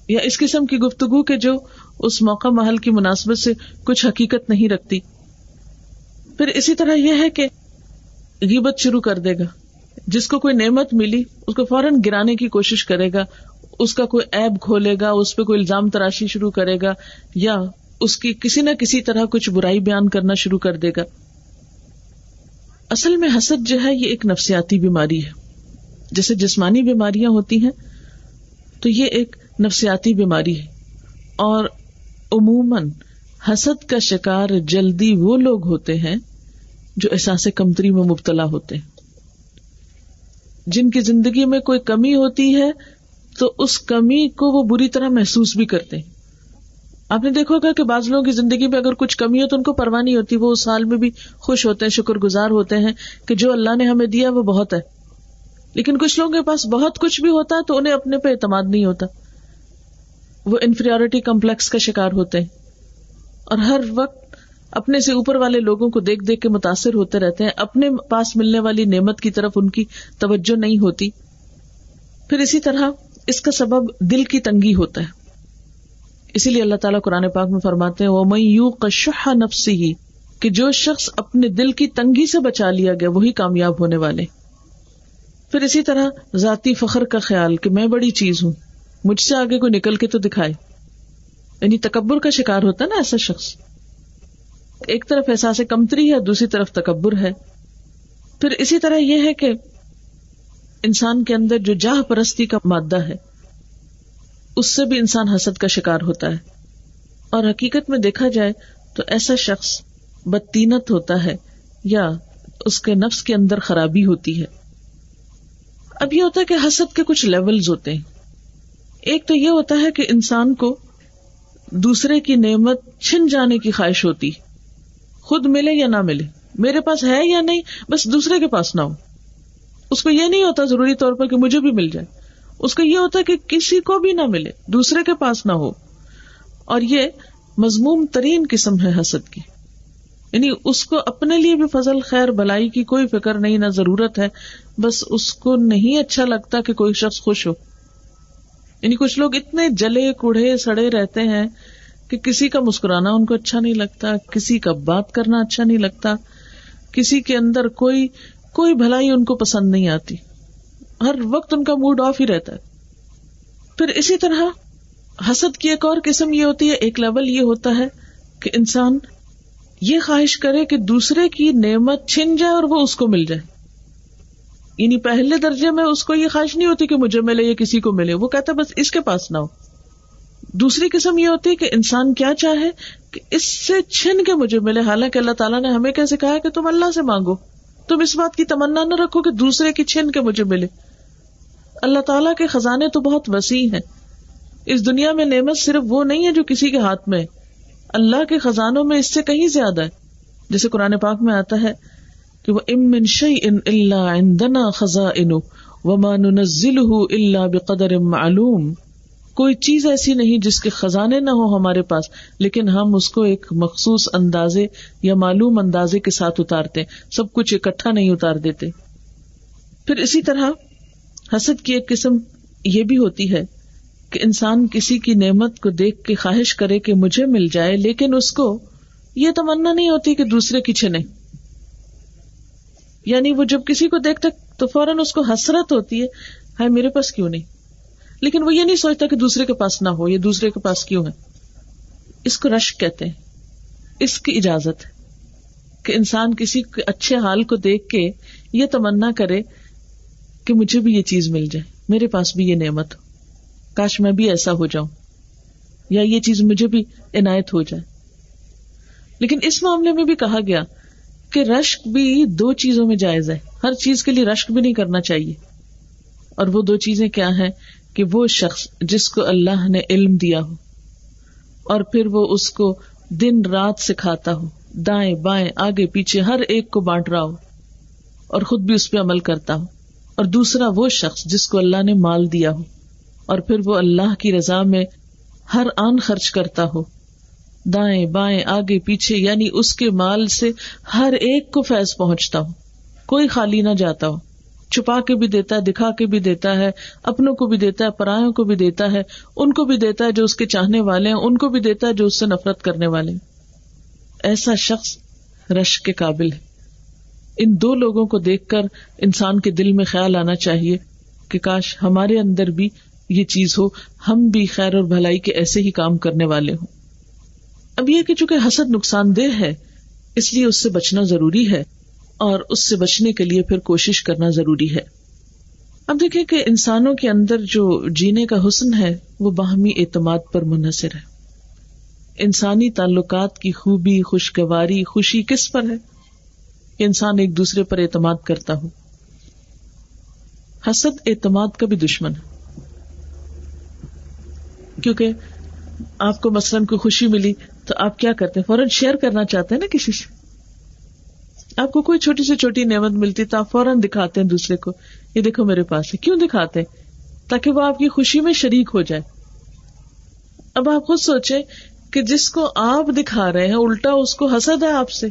یا اس قسم کی گفتگو کے جو اس موقع محل کی مناسبت سے کچھ حقیقت نہیں رکھتی۔ پھر اسی طرح یہ ہے کہ غیبت شروع کر دے گا۔ جس کو کوئی نعمت ملی، اس کو فوراً گرانے کی کوشش کرے گا۔ اس کا کوئی ایب کھولے گا، اس پہ کوئی الزام تراشی شروع کرے گا، یا اس کی کسی نہ کسی طرح کچھ برائی بیان کرنا شروع کر دے گا۔ اصل میں حسد جو ہے، یہ ایک نفسیاتی بیماری ہے۔ جیسے جسمانی بیماریاں ہوتی ہیں، تو یہ ایک نفسیاتی بیماری ہے۔ اور عموماً حسد کا شکار جلدی وہ لوگ ہوتے ہیں جو احساس کمتری میں مبتلا ہوتے ہیں۔ جن کی زندگی میں کوئی کمی ہوتی ہے تو اس کمی کو وہ بری طرح محسوس بھی کرتے ہیں۔ آپ نے دیکھو گا کہ بعض لوگوں کی زندگی میں اگر کچھ کمی ہو تو ان کو پرواہ نہیں ہوتی، وہ اس حال میں بھی خوش ہوتے ہیں شکر گزار ہوتے ہیں کہ جو اللہ نے ہمیں دیا وہ بہت ہے۔ لیکن کچھ لوگوں کے پاس بہت کچھ بھی ہوتا ہے تو انہیں اپنے پہ اعتماد نہیں ہوتا۔ وہ انفیریٹی کمپلیکس کا شکار ہوتے ہیں۔ اور ہر وقت اپنے سے اوپر والے لوگوں کو دیکھ دیکھ کے متاثر ہوتے رہتے ہیں۔ اپنے پاس ملنے والی نعمت کی طرف ان کی توجہ نہیں ہوتی۔ پھر اسی طرح اس کا سبب دل کی تنگی ہوتا ہے۔ اسی لیے اللہ تعالیٰ قرآن پاک میں فرماتے ہیں وہ میں یو کشہ نفسی ہی کہ جو شخص اپنے دل کی تنگی سے بچا لیا گیا، وہی کامیاب ہونے والے۔ پھر اسی طرح ذاتی فخر کا خیال کہ میں بڑی چیز ہوں، مجھ سے آگے کو نکل کے تو دکھائے۔ یعنی تکبر کا شکار ہوتا ہے نا ایسا شخص۔ ایک طرف احساس کمتری ہے، دوسری طرف تکبر ہے۔ پھر اسی طرح یہ ہے کہ انسان کے اندر جو جاہ پرستی کا مادہ ہے، اس سے بھی انسان حسد کا شکار ہوتا ہے۔ اور حقیقت میں دیکھا جائے تو ایسا شخص بدتینت ہوتا ہے یا اس کے نفس کے اندر خرابی ہوتی ہے۔ اب یہ ہوتا ہے کہ حسد کے کچھ لیولز ہوتے ہیں۔ ایک تو یہ ہوتا ہے کہ انسان کو دوسرے کی نعمت چھن جانے کی خواہش ہوتی۔ خود ملے یا نہ ملے، میرے پاس ہے یا نہیں، بس دوسرے کے پاس نہ ہو۔ اس کو یہ نہیں ہوتا ضروری طور پر کہ مجھے بھی مل جائے۔ اس کو یہ ہوتا ہے کہ کسی کو بھی نہ ملے، دوسرے کے پاس نہ ہو۔ اور یہ مضموم ترین قسم ہے حسد کی۔ یعنی اس کو اپنے لیے بھی فضل، خیر، بلائی کی کوئی فکر نہیں، نہ ضرورت ہے۔ بس اس کو نہیں اچھا لگتا کہ کوئی شخص خوش ہو۔ یعنی کچھ لوگ اتنے جلے کوڑے سڑے رہتے ہیں کہ کسی کا مسکرانا ان کو اچھا نہیں لگتا، کسی کا بات کرنا اچھا نہیں لگتا، کسی کے اندر کوئی کوئی بھلائی ان کو پسند نہیں آتی۔ ہر وقت ان کا موڈ آف ہی رہتا ہے۔ پھر اسی طرح حسد کی ایک اور قسم یہ ہوتی ہے، ایک لیول یہ ہوتا ہے کہ انسان یہ خواہش کرے کہ دوسرے کی نعمت چھن جائے اور وہ اس کو مل جائے۔ یعنی پہلے درجے میں اس کو یہ خواہش نہیں ہوتی کہ مجھے ملے یا کسی کو ملے، وہ کہتا بس اس کے پاس نہ ہو۔ دوسری قسم یہ ہوتی ہے کہ انسان کیا چاہے کہ اس سے چھن کے مجھے ملے، حالانکہ اللہ تعالیٰ نے ہمیں کیسے کہا کہ تم اللہ سے مانگو۔ تم اس بات کی تمنا نہ رکھو کہ دوسرے کی چھن کے مجھے ملے۔ اللہ تعالیٰ کے خزانے تو بہت وسیع ہیں۔ اس دنیا میں نعمت صرف وہ نہیں ہے جو کسی کے ہاتھ میں اللہ کے خزانوں میں اس سے کہیں زیادہ ہے۔ جیسے قرآن پاک میں آتا ہے کہ وہ امن شعی ان اللہ خزاں اللہ بقدر معلوم۔ کوئی چیز ایسی نہیں جس کے خزانے نہ ہو ہمارے پاس، لیکن ہم اس کو ایک مخصوص اندازے یا معلوم اندازے کے ساتھ اتارتے سب کچھ اکٹھا نہیں اتار دیتے۔ پھر اسی طرح حسد کی ایک قسم یہ بھی ہوتی ہے کہ انسان کسی کی نعمت کو دیکھ کے خواہش کرے کہ مجھے مل جائے، لیکن اس کو یہ تمنا نہیں ہوتی کہ دوسرے کی چھنے یعنی وہ جب کسی کو دیکھتا تو فوراً اس کو حسرت ہوتی ہے، ہائے میرے پاس کیوں نہیں؟ لیکن وہ یہ نہیں سوچتا کہ دوسرے کے پاس نہ ہو یا دوسرے کے پاس کیوں ہے؟ اس کو رشک کہتے ہیں، اس کی اجازت ہے کہ انسان کسی اچھے حال کو دیکھ کے یہ تمنا کرے کہ مجھے بھی یہ چیز مل جائے، میرے پاس بھی یہ نعمت ہو۔ کاش میں بھی ایسا ہو جاؤں، یا یہ چیز مجھے بھی عنایت ہو جائے۔ لیکن اس معاملے میں بھی کہا گیا کہ رشک بھی دو چیزوں میں جائز ہے، ہر چیز کے لیے رشک بھی نہیں کرنا چاہیے۔ اور وہ دو چیزیں کیا ہیں؟ کہ وہ شخص جس کو اللہ نے علم دیا ہو اور پھر وہ اس کو دن رات سکھاتا ہو، دائیں بائیں، آگے پیچھے، ہر ایک کو بانٹ رہا ہو اور خود بھی اس پہ عمل کرتا ہو۔ اور دوسرا وہ شخص جس کو اللہ نے مال دیا ہو اور پھر وہ اللہ کی رضا میں ہر آن خرچ کرتا ہو۔ دائیں بائیں، آگے پیچھے یعنی اس کے مال سے ہر ایک کو فیض پہنچتا ہو۔ کوئی خالی نہ جاتا ہو۔ چھپا کے بھی دیتا ہے، دکھا کے بھی دیتا ہے، اپنوں کو بھی دیتا ہے، پرایوں کو بھی دیتا ہے، ان کو بھی دیتا ہے جو اس کے چاہنے والے ہیں، ان کو بھی دیتا ہے جو اس سے نفرت کرنے والے ہیں۔ ایسا شخص رش کے قابل ہے۔ ان دو لوگوں کو دیکھ کر انسان کے دل میں خیال آنا چاہیے کہ کاش ہمارے اندر بھی یہ چیز ہو، ہم بھی خیر اور بھلائی کے ایسے ہی کام کرنے والے ہوں۔ اب یہ کہ چونکہ حسد نقصان دہ ہے، اس لیے اس سے بچنا ضروری ہے۔ اور اس سے بچنے کے لیے پھر کوشش کرنا ضروری ہے۔ اب دیکھیں کہ انسانوں کے اندر جو جینے کا حسن ہے، وہ باہمی اعتماد پر منحصر ہے۔ انسانی تعلقات کی خوبی، خوشگواری، خوشی کس پر ہے؟ کہ انسان ایک دوسرے پر اعتماد کرتا ہو۔ حسد اعتماد کا بھی دشمن ہے۔ کیونکہ آپ کو مثلاً کوئی خوشی ملی تو آپ کیا کرتے ہیں؟ فوراً شیئر کرنا چاہتے ہیں نا کسی سے؟ آپ کو کوئی چھوٹی سے چھوٹی نعمت ملتی تو آپ فوراً دکھاتے ہیں دوسرے کو، یہ دیکھو میرے پاس ہے۔ کیوں دکھاتے تاکہ وہ آپ کی خوشی میں شریک ہو جائے۔ اب آپ خود سوچے کہ جس کو آپ دکھا رہے ہیں، الٹا اس کو حسد ہے آپ سے۔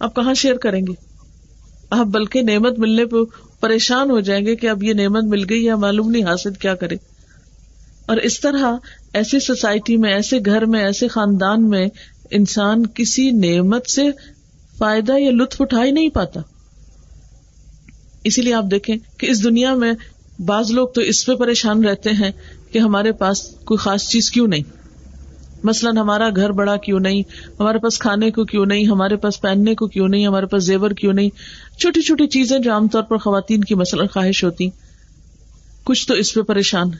آپ کہاں شیئر کریں گے؟ آپ بلکہ نعمت ملنے پہ پریشان ہو جائیں گے کہ اب یہ نعمت مل گئی یا معلوم نہیں حاصل کیا کرے۔ اور اس طرح ایسی سوسائٹی میں، ایسے گھر میں، ایسے خاندان میں انسان کسی نعمت سے فائدہ یا لطف اٹھا ہی نہیں پاتا۔ اسی لیے آپ دیکھیں کہ اس دنیا میں بعض لوگ تو اس پہ پریشان رہتے ہیں کہ ہمارے پاس کوئی خاص چیز کیوں نہیں۔ مثلاً ہمارا گھر بڑا کیوں نہیں؟ ہمارے پاس کھانے کو کیوں نہیں؟ ہمارے پاس پہننے کو کیوں نہیں؟ ہمارے پاس زیور کیوں نہیں؟ چھوٹی چھوٹی چیزیں جو عام طور پر خواتین کی مثلاً خواہش ہوتی۔ کچھ تو اس پہ پریشان ہے۔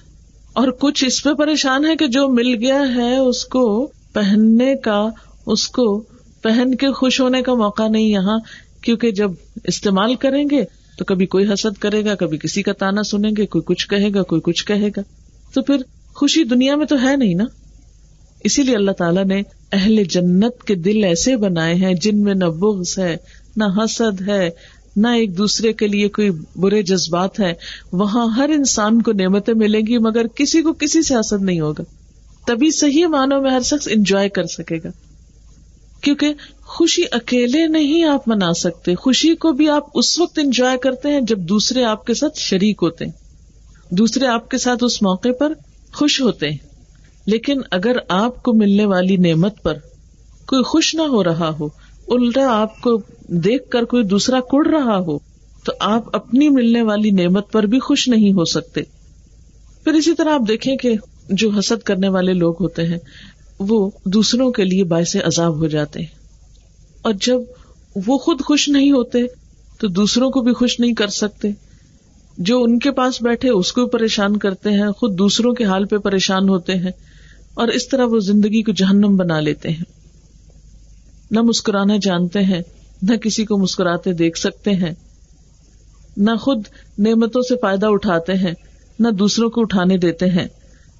اور کچھ اس پہ پریشان ہے کہ جو مل گیا ہے اس کو پہننے کا، اس کو پہن کے خوش ہونے کا موقع نہیں یہاں، کیونکہ جب استعمال کریں گے تو کبھی کوئی حسد کرے گا، کبھی کسی کا تانا سنیں گے، کوئی کچھ کہے گا، کوئی کچھ کہے گا۔ تو پھر خوشی دنیا میں تو ہے نہیں نا؟ اسی لیے اللہ تعالیٰ نے اہل جنت کے دل ایسے بنائے ہیں جن میں نہ بغض ہے، نہ حسد ہے، نہ ایک دوسرے کے لیے کوئی برے جذبات ہے وہاں ہر انسان کو نعمتیں ملیں گی، مگر کسی کو کسی سے حسد نہیں ہوگا۔ تبھی صحیح معنوں میں ہر شخص انجوائے کر سکے گا۔ کیونکہ خوشی اکیلے نہیں آپ منا سکتے۔ خوشی کو بھی آپ اس وقت انجوائے کرتے ہیں جب دوسرے آپ کے ساتھ شریک ہوتے ہیں۔ دوسرے آپ کے ساتھ اس موقع پر خوش ہوتے ہیں۔ لیکن اگر آپ کو ملنے والی نعمت پر کوئی خوش نہ ہو رہا ہو، الٹا آپ کو دیکھ کر کوئی دوسرا کڑ رہا ہو، تو آپ اپنی ملنے والی نعمت پر بھی خوش نہیں ہو سکتے۔ پھر اسی طرح آپ دیکھیں کہ جو حسد کرنے والے لوگ ہوتے ہیں وہ دوسروں کے لیے باعث عذاب ہو جاتے ہیں۔ اور جب وہ خود خوش نہیں ہوتے، تو دوسروں کو بھی خوش نہیں کر سکتے۔ جو ان کے پاس بیٹھے، اس کو پریشان کرتے ہیں۔ خود دوسروں کے حال پہ پریشان ہوتے ہیں۔ اور اس طرح وہ زندگی کو جہنم بنا لیتے ہیں۔ نہ مسکرانا جانتے ہیں، نہ کسی کو مسکراتے دیکھ سکتے ہیں۔ نہ خود نعمتوں سے فائدہ اٹھاتے ہیں، نہ دوسروں کو اٹھانے دیتے ہیں۔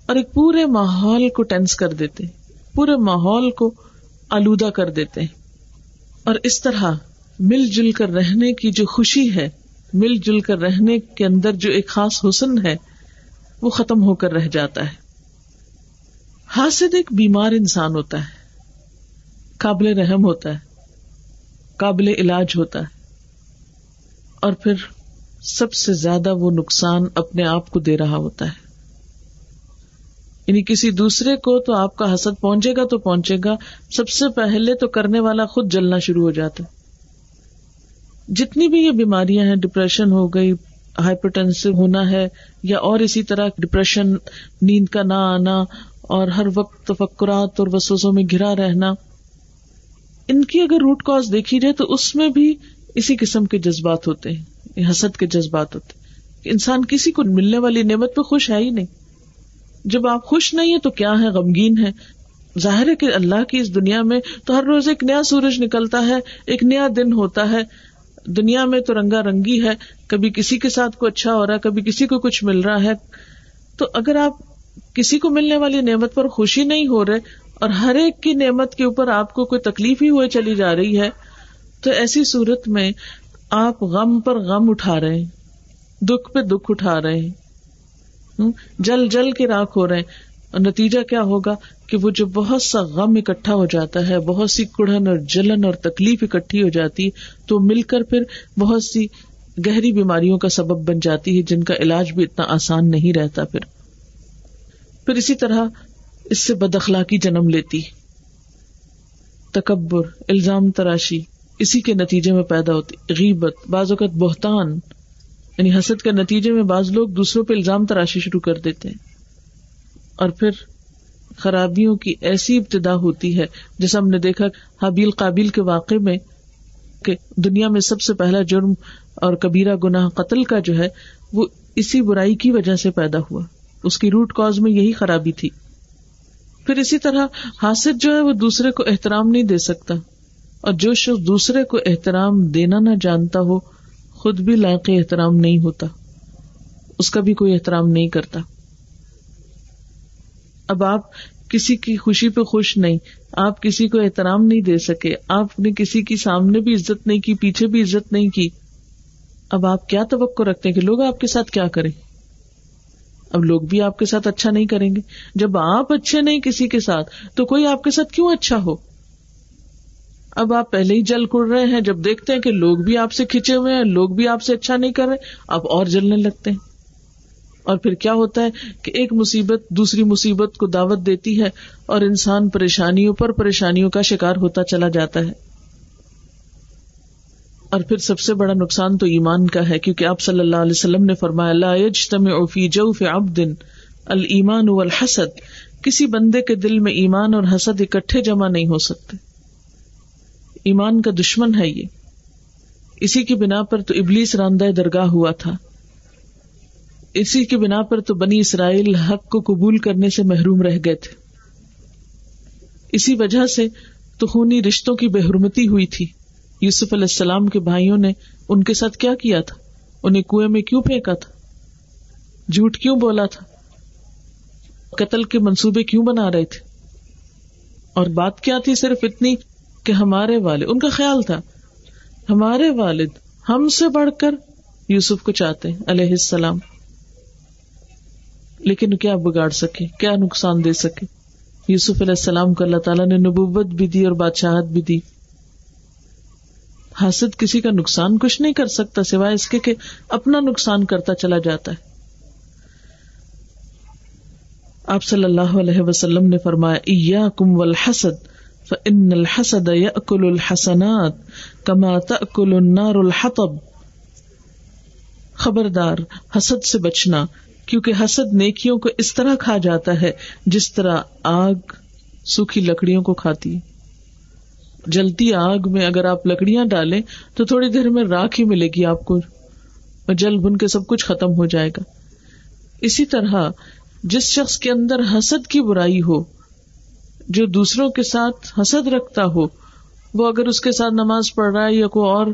اور ایک پورے ماحول کو ٹینس کر دیتے ہیں۔ پورے ماحول کو آلودہ کر دیتے ہیں۔ اور اس طرح مل جل کر رہنے کی جو خوشی ہے، مل جل کر رہنے کے اندر جو ایک خاص حسن ہے، وہ ختم ہو کر رہ جاتا ہے۔ حاسد ایک بیمار انسان ہوتا ہے، قابل رحم ہوتا ہے، قابل علاج ہوتا ہے۔ اور پھر سب سے زیادہ وہ نقصان اپنے آپ کو دے رہا ہوتا ہے۔ یعنی کسی دوسرے کو تو آپ کا حسد پہنچے گا تو پہنچے گا، سب سے پہلے تو کرنے والا خود جلنا شروع ہو جاتا۔ ہے جتنی بھی یہ بیماریاں ہیں ڈپریشن ہو گئی ہائپرٹینسو ہونا ہے، یا اور اسی طرح ڈپریشن نیند کا نہ آنا، اور ہر وقت تفکرات اور وسوسوں میں گھرا رہنا۔ ان کی اگر روٹ کاز دیکھی جائے تو اس میں بھی اسی قسم کے جذبات ہوتے ہیں حسد کے جذبات ہوتے ہیں۔ انسان کسی کو ملنے والی نعمت پہ خوش ہے ہی نہیں۔ جب آپ خوش نہیں ہے تو کیا ہے غمگین ہے ظاہر ہے کہ اللہ کی اس دنیا میں تو ہر روز ایک نیا سورج نکلتا ہے، ایک نیا دن ہوتا ہے۔ دنیا میں تو رنگا رنگی ہے، کبھی کسی کے ساتھ کو اچھا ہو رہا ہے، کبھی کسی کو کچھ مل رہا ہے۔ تو اگر آپ کسی کو ملنے والی نعمت پر خوشی نہیں ہو رہے اور ہر ایک کی نعمت کے اوپر آپ کو کوئی تکلیف ہی ہوئے چلی جا رہی ہے، تو ایسی صورت میں آپ غم پر غم اٹھا رہے ہیں، دکھ پہ دکھ اٹھا رہے ہیں۔ جل جل کے راک ہو رہے ہیں۔ اور نتیجہ کیا ہوگا؟ کہ وہ جو بہت سا غم اکٹھا ہو جاتا ہے، بہت سی کڑھن اور جلن اور تکلیف اکٹھی ہو جاتی، تو مل کر پھر بہت سی گہری بیماریوں کا سبب بن جاتی ہے، جن کا علاج بھی اتنا آسان نہیں رہتا پھر۔ پھر اسی طرح اس سے بد اخلاقی جنم لیتی۔ تکبر، الزام تراشی، اسی کے نتیجے میں پیدا ہوتی۔ غیبت، بعض اوقات بہتان یعنی حسد کے نتیجے میں بعض لوگ دوسروں پہ الزام تراشی شروع کر دیتے ہیں۔ اور پھر خرابیوں کی ایسی ابتدا ہوتی ہے، جیسا ہم نے دیکھا حابیل قابل کے واقع میں کہ دنیا میں سب سے پہلا جرم اور کبیرہ گناہ قتل کا جو ہے، وہ اسی برائی کی وجہ سے پیدا ہوا۔ اس کی روٹ کاز میں یہی خرابی تھی۔ پھر اسی طرح حاصل جو ہے، وہ دوسرے کو احترام نہیں دے سکتا۔ اور جو شخص دوسرے کو احترام دینا نہ جانتا ہو خود بھی لائق احترام نہیں ہوتا۔ اس کا بھی کوئی احترام نہیں کرتا۔ اب آپ کسی کی خوشی پہ خوش نہیں، آپ کسی کو احترام نہیں دے سکے، آپ نے کسی کی سامنے بھی عزت نہیں کی، پیچھے بھی عزت نہیں کی۔ اب آپ کیا توقع رکھتے ہیں کہ لوگ آپ کے ساتھ کیا کریں؟ اب لوگ بھی آپ کے ساتھ اچھا نہیں کریں گے۔ جب آپ اچھے نہیں کسی کے ساتھ، تو کوئی آپ کے ساتھ کیوں اچھا ہو؟ اب آپ پہلے ہی جل کڑ رہے ہیں، جب دیکھتے ہیں کہ لوگ بھی آپ سے کھینچے ہوئے ہیں، لوگ بھی آپ سے اچھا نہیں کر رہے آپ اور جلنے لگتے ہیں۔ اور پھر کیا ہوتا ہے کہ ایک مصیبت دوسری مصیبت کو دعوت دیتی ہے اور انسان پریشانیوں پر پریشانیوں کا شکار ہوتا چلا جاتا ہے۔ اور پھر سب سے بڑا نقصان تو ایمان کا ہے، کیونکہ آپ صلی اللہ علیہ وسلم نے فرمایا المان الحسد کسی بندے کے دل میں ایمان اور حسد اکٹھے جمع نہیں ہو سکتے۔ ایمان کا دشمن ہے یہ۔ اسی کی بنا پر تو ابلیس راندہ درگاہ ہوا تھا۔ اسی کی بنا پر تو بنی اسرائیل حق کو قبول کرنے سے محروم رہ گئے تھے۔ اسی وجہ سے تو خونی رشتوں کی بے حرمتی ہوئی تھی۔ یوسف علیہ السلام کے بھائیوں نے ان کے ساتھ کیا کیا تھا؟ انہیں کنویں میں کیوں پھینکا تھا؟ جھوٹ کیوں بولا تھا؟ قتل کے منصوبے کیوں بنا رہے تھے؟ اور بات کیا تھی صرف اتنی کہ ہمارے والد، ان کا خیال تھا، ہمارے والد ہم سے بڑھ کر یوسف کو چاہتے علیہ السلام۔ لیکن کیا بگاڑ سکے، کیا نقصان دے سکے؟ یوسف علیہ السلام کو اللہ تعالیٰ نے نبوت بھی دی اور بادشاہت بھی دی۔ حاسد کسی کا نقصان کچھ نہیں کر سکتا، سوائے اس کے کہ اپنا نقصان کرتا چلا جاتا ہے۔ آپ صلی اللہ علیہ وسلم نے فرمایا کم الحسد فن الحسد یأکل الحسنات کما تأکل النار الحطب خبردار، حسد سے بچنا، کیونکہ حسد نیکیوں کو اس طرح کھا جاتا ہے جس طرح آگ سوکھی لکڑیوں کو کھاتی۔ جلتی آگ میں اگر آپ لکڑیاں ڈالیں تو تھوڑی دیر میں راکھ ہی ملے گی آپ کو جل بن کے سب کچھ ختم ہو جائے گا۔ اسی طرح جس شخص کے اندر حسد کی برائی ہو جو دوسروں کے ساتھ حسد رکھتا ہو، وہ اگر اس کے ساتھ نماز پڑھ رہا ہے یا کوئی اور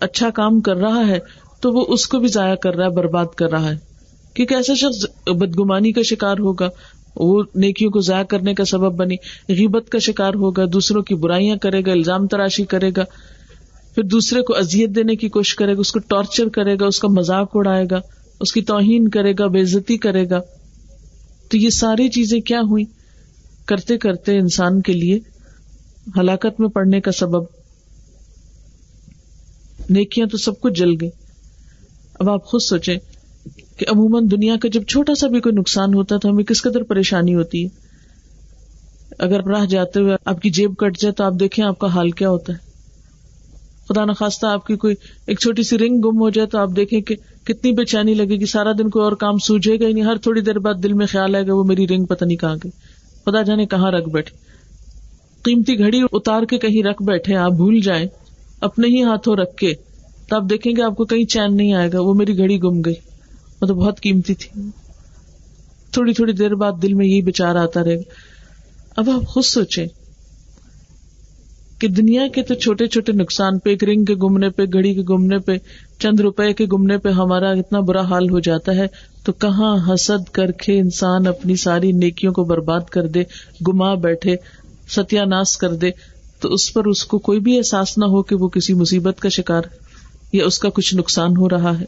اچھا کام کر رہا ہے، تو وہ اس کو بھی ضائع کر رہا ہے، برباد کر رہا ہے۔ کیونکہ ایسا شخص بدگمانی کا شکار ہوگا، وہ نیکیوں کو ضائع کرنے کا سبب بنی، غیبت کا شکار ہوگا، دوسروں کی برائیاں کرے گا، الزام تراشی کرے گا۔ پھر دوسرے کو ازیت دینے کی کوشش کرے گا، اس کو ٹارچر کرے گا، اس کا مذاق اڑائے گا، اس کی توہین کرے گا، بے عزتی کرے گا۔ تو یہ ساری چیزیں کیا ہوئی کرتے کرتے انسان کے لیے ہلاکت میں پڑنے کا سبب۔ نیکیاں تو سب کچھ جل گئی اب آپ خود سوچیں کہ عموماً دنیا کا جب چھوٹا سا بھی کوئی نقصان ہوتا تو ہمیں کس قدر پریشانی ہوتی ہے۔ اگر راہ جاتے ہوئے آپ کی جیب کٹ جائے تو آپ دیکھیں آپ کا حال کیا ہوتا ہے۔ خدا نخواستہ آپ کی کوئی ایک چھوٹی سی رنگ گم ہو جائے تو آپ دیکھیں کہ کتنی بے چینی لگے گی۔ سارا دن کوئی اور کام سوجے گا ہی نہیں۔ ہر تھوڑی دیر بعد دل میں خیال آئے گا، وہ میری رنگ پتہ نہیں کہاں گئی۔ خدا جانے کہاں رکھ بیٹھے۔ قیمتی گھڑی اتار کے کہیں رکھ بیٹھے، آپ بھول جائیں۔ اپنے ہی ہاتھوں رکھ کے۔ تو آپ دیکھیں گے آپ کو کہیں چین نہیں آئے گا، وہ میری گھڑی گم گئی۔ مطلب بہت قیمتی تھی۔ تھوڑی تھوڑی دیر بعد دل میں یہی بچار آتا رہے۔ گا اب آپ خود سوچے کہ دنیا کے تو چھوٹے چھوٹے نقصان پہ ایک رنگ کے گمنے پہ، گھڑی کے گمنے پہ، چند روپے کے گمنے پہ ہمارا اتنا برا حال ہو جاتا ہے۔ تو کہاں حسد کر کے انسان اپنی ساری نیکیوں کو برباد کر دے گما بیٹھے ستیا ناس کر دے، تو اس پر اس کو کوئی بھی احساس نہ ہو کہ وہ کسی مصیبت کا شکار یا اس کا کچھ نقصان ہو رہا ہے۔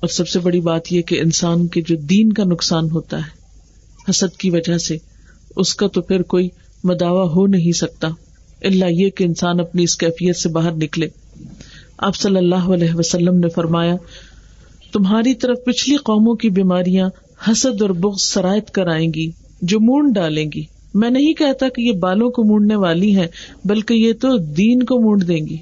اور سب سے بڑی بات یہ کہ انسان کے جو دین کا نقصان ہوتا ہے، حسد کی وجہ سے، اس کا تو پھر کوئی مداوع ہو نہیں سکتا۔ اللہ یہ کہ انسان اپنی اس کیفیت سے باہر نکلے۔ آپ صلی اللہ علیہ وسلم نے فرمایا تمہاری طرف پچھلی قوموں کی بیماریاں حسد اور بغض سرایت کرائیں گی، جو مونڈ ڈالیں گی۔ میں نہیں کہتا کہ یہ بالوں کو مونڈنے والی ہیں، بلکہ یہ تو دین کو مونڈ دیں گی۔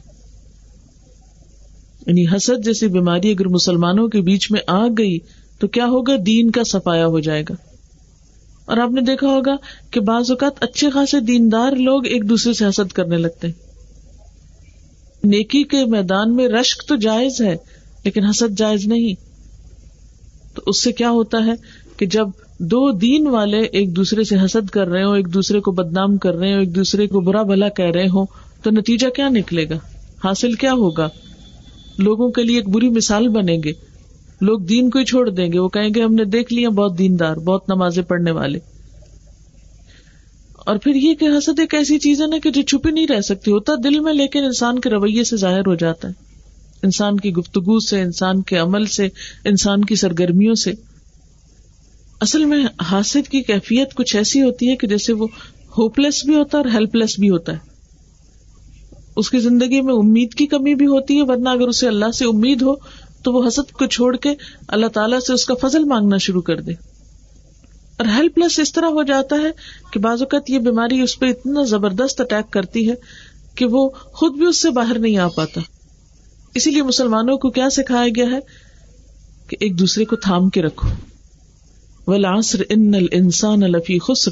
یعنی حسد جیسی بیماری اگر مسلمانوں کے بیچ میں آ گئی، تو کیا ہوگا؟ دین کا سفایا ہو جائے گا۔ اور آپ نے دیکھا ہوگا کہ بعض اوقات اچھے خاصے دیندار لوگ ایک دوسرے سے حسد کرنے لگتے ہیں۔ نیکی کے میدان میں رشک تو جائز ہے لیکن حسد جائز نہیں۔ تو اس سے کیا ہوتا ہے کہ جب دو دین والے ایک دوسرے سے حسد کر رہے ہو ایک دوسرے کو بدنام کر رہے ہو ایک دوسرے کو برا بھلا کہہ رہے ہو تو نتیجہ کیا نکلے گا؟ حاصل کیا ہوگا؟ لوگوں کے لیے ایک بری مثال بنیں گے۔ لوگ دین کو ہی چھوڑ دیں گے۔ وہ کہیں گے ہم نے دیکھ لیا، بہت دیندار، بہت نمازیں پڑھنے والے۔ اور پھر یہ کہ حسد ایک ایسی چیز ہے نا کہ جو چھپی نہیں رہ سکتی، ہوتا دل میں، لیکن انسان کے رویے سے ظاہر ہو جاتا ہے۔ انسان کی گفتگو سے، انسان کے عمل سے، انسان کی سرگرمیوں سے۔ اصل میں حاصل کی کیفیت کچھ ایسی ہوتی ہے کہ جیسے وہ ہوپ لیس بھی ہوتا ہے اور ہیلپ لیس بھی ہوتا ہے۔ اس کی زندگی میں امید کی کمی بھی ہوتی ہے، ورنہ اگر اسے اللہ سے امید ہو تو وہ حسد کو چھوڑ کے اللہ تعالیٰ سے اس کا فضل مانگنا شروع کر دے۔ اور ہیلپ لیس اس طرح ہو جاتا ہے کہ بعض اوقات یہ بیماری اس پہ اتنا زبردست اٹیک کرتی ہے کہ وہ خود بھی اس سے باہر نہیں آ پاتا۔ اسی لیے مسلمانوں کو کیا سکھایا گیا ہے کہ ایک دوسرے کو تھام کے رکھو۔ ولاسر ان انسان الفی خسر۔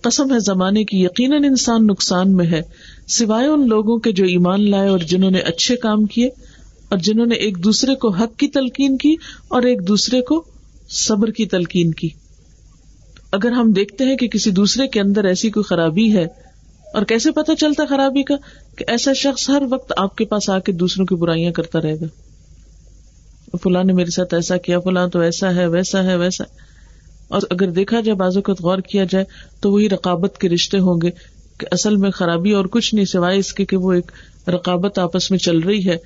قسم ہے، زمانے کی یقیناً انسان نقصان میں ہے۔ سوائے ان لوگوں کے جو ایمان لائے اور جنہوں نے اچھے کام کیے اور جنہوں نے ایک دوسرے کو حق کی تلقین کی اور ایک دوسرے کو صبر کی تلقین کی۔ اگر ہم دیکھتے ہیں کہ کسی دوسرے کے اندر ایسی کوئی خرابی ہے اور کیسے پتا چلتا خرابی کا کہ ایسا شخص ہر وقت آپ کے پاس آ کے دوسروں کی برائیاں کرتا رہے گا؟ فلاں نے میرے ساتھ ایسا کیا، فلاں تو ایسا ہے، ویسا ہے، ویسا اور اگر دیکھا جائے بازو کا غور کیا جائے، تو وہی رقابت کے رشتے ہوں گے کہ اصل میں خرابی اور کچھ نہیں، سوائے اس کے کہ وہ ایک رقابت آپس میں چل رہی ہے،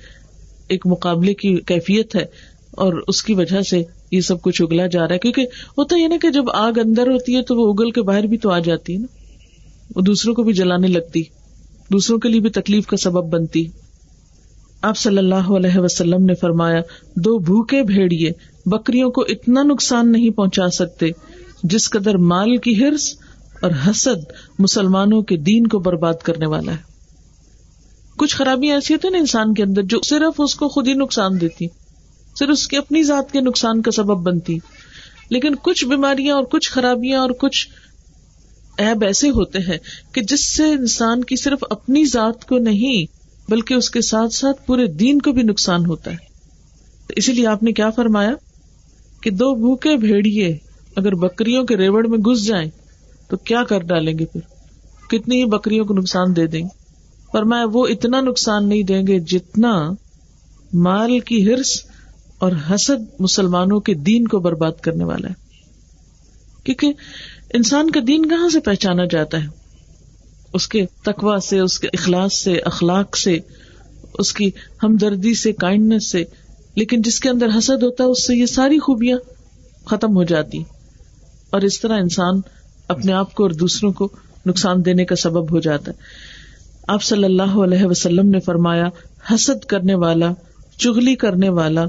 ایک مقابلے کی کیفیت ہے، اور اس کی وجہ سے یہ سب کچھ اگلا جا رہا ہے۔ کیونکہ ہوتا یہ نا کہ جب آگ اندر ہوتی ہے تو وہ اگل کے باہر بھی تو آ جاتی ہے نا۔ وہ دوسروں کو بھی جلانے لگتی۔ دوسروں کے لیے بھی تکلیف کا سبب بنتی۔ آپ صلی اللہ علیہ وسلم نے فرمایا، دو بھوکے بھیڑیے، بکریوں کو اتنا نقصان نہیں پہنچا سکتے جس قدر مال کی ہرس اور حسد مسلمانوں کے دین کو برباد کرنے والا ہے۔ کچھ خرابیاں ایسی ہوتی نا انسان کے اندر جو صرف اس کو خود ہی نقصان دیتی، صرف اس کی اپنی ذات کے نقصان کا سبب بنتی۔ لیکن کچھ بیماریاں اور کچھ خرابیاں اور کچھ ایب ایسے ہوتے ہیں کہ جس سے انسان کی صرف اپنی ذات کو نہیں، بلکہ اس کے ساتھ ساتھ پورے دین کو بھی نقصان ہوتا ہے۔ اسی لیے آپ نے کیا فرمایا؟ کہ دو بھوکے بھیڑیے اگر بکریوں کے ریوڑ میں گھس جائیں، تو کیا کر ڈالیں گے پھر؟ کتنی ہی بکریوں کو نقصان دے دیں۔ گے پر میں وہ اتنا نقصان نہیں دیں گے جتنا مال کی ہرس اور حسد مسلمانوں کے دین کو برباد کرنے والا ہے۔ کیونکہ انسان کا دین کہاں سے پہچانا جاتا ہے؟ اس کے تقوا سے، اس کے اخلاص سے، اخلاق سے، اس کی ہمدردی سے کائنڈنس سے۔ لیکن جس کے اندر حسد ہوتا ہے، اس سے یہ ساری خوبیاں ختم ہو جاتی۔ اور اس طرح انسان اپنے آپ کو اور دوسروں کو نقصان دینے کا سبب ہو جاتا ہے۔ آپ صلی اللہ علیہ وسلم نے فرمایا، حسد کرنے والا چگلی کرنے والا،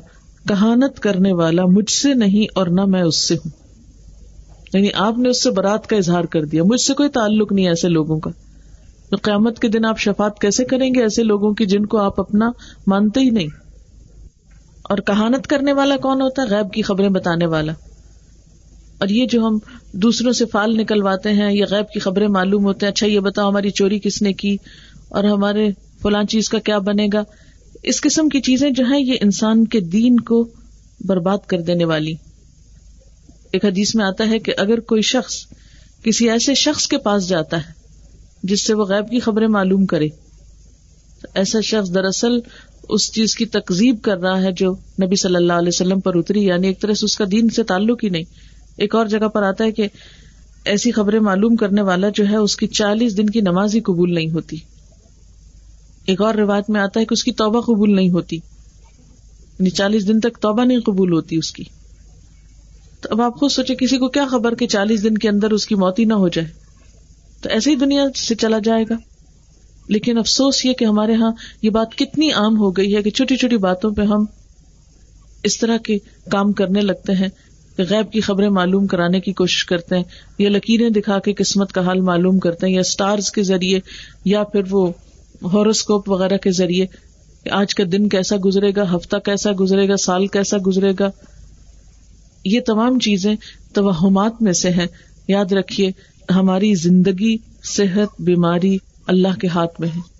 کہانت کرنے والا مجھ سے نہیں اور نہ میں اس سے ہوں۔ یعنی آپ نے اس سے برات کا اظہار کر دیا مجھ سے کوئی تعلق نہیں ایسے لوگوں کا تو قیامت کے دن آپ شفات کیسے کریں گے ایسے لوگوں کی جن کو آپ اپنا مانتے ہی نہیں اور کہانت کرنے والا کون ہوتا ہے غیب کی خبریں بتانے والا اور یہ جو ہم دوسروں سے فال نکلواتے ہیں یا غیب کی خبریں معلوم ہوتے ہیں اچھا یہ بتاؤ ہماری چوری کس نے کی اور ہمارے فلاں چیز کا کیا بنے گا؟ اس قسم کی چیزیں جو ہیں، یہ انسان کے دین کو برباد کر دینے والی۔ ایک حدیث میں آتا ہے کہ اگر کوئی شخص کسی ایسے شخص کے پاس جاتا ہے جس سے وہ غیب کی خبریں معلوم کرے، تو ایسا شخص دراصل اس چیز کی تقزیب کر رہا ہے جو نبی صلی اللہ علیہ وسلم پر اتری یعنی ایک طرح سے اس کا دین سے تعلق ہی نہیں۔ ایک اور جگہ پر آتا ہے کہ ایسی خبریں معلوم کرنے والا جو ہے، اس کی چالیس دن کی نماز ہی قبول نہیں ہوتی۔ ایک اور روایت میں آتا ہے کہ اس کی توبہ قبول نہیں ہوتی۔ یعنی چالیس دن تک توبہ نہیں قبول ہوتی اس کی۔ تو اب آپ خود سوچے کسی کو کیا خبر کہ چالیس دن کے اندر اس کی موت ہی نہ ہو جائے؟ تو ایسے ہی دنیا سے چلا جائے گا۔ لیکن افسوس یہ کہ ہمارے یہاں یہ بات کتنی عام ہو گئی ہے کہ چھوٹی چھوٹی باتوں پہ ہم اس طرح کے کام کرنے لگتے ہیں غیب کی خبریں معلوم کرانے کی کوشش کرتے ہیں، یا لکیریں دکھا کے قسمت کا حال معلوم کرتے ہیں، یا اسٹارس کے ذریعے، یا پھر وہ ہاروسکوپ وغیرہ کے ذریعے آج کا دن کیسا گزرے گا، ہفتہ کیسا گزرے گا، سال کیسا گزرے گا۔ یہ تمام چیزیں توہمات میں سے ہیں۔ یاد رکھیے، ہماری زندگی، صحت، بیماری اللہ کے ہاتھ میں ہے۔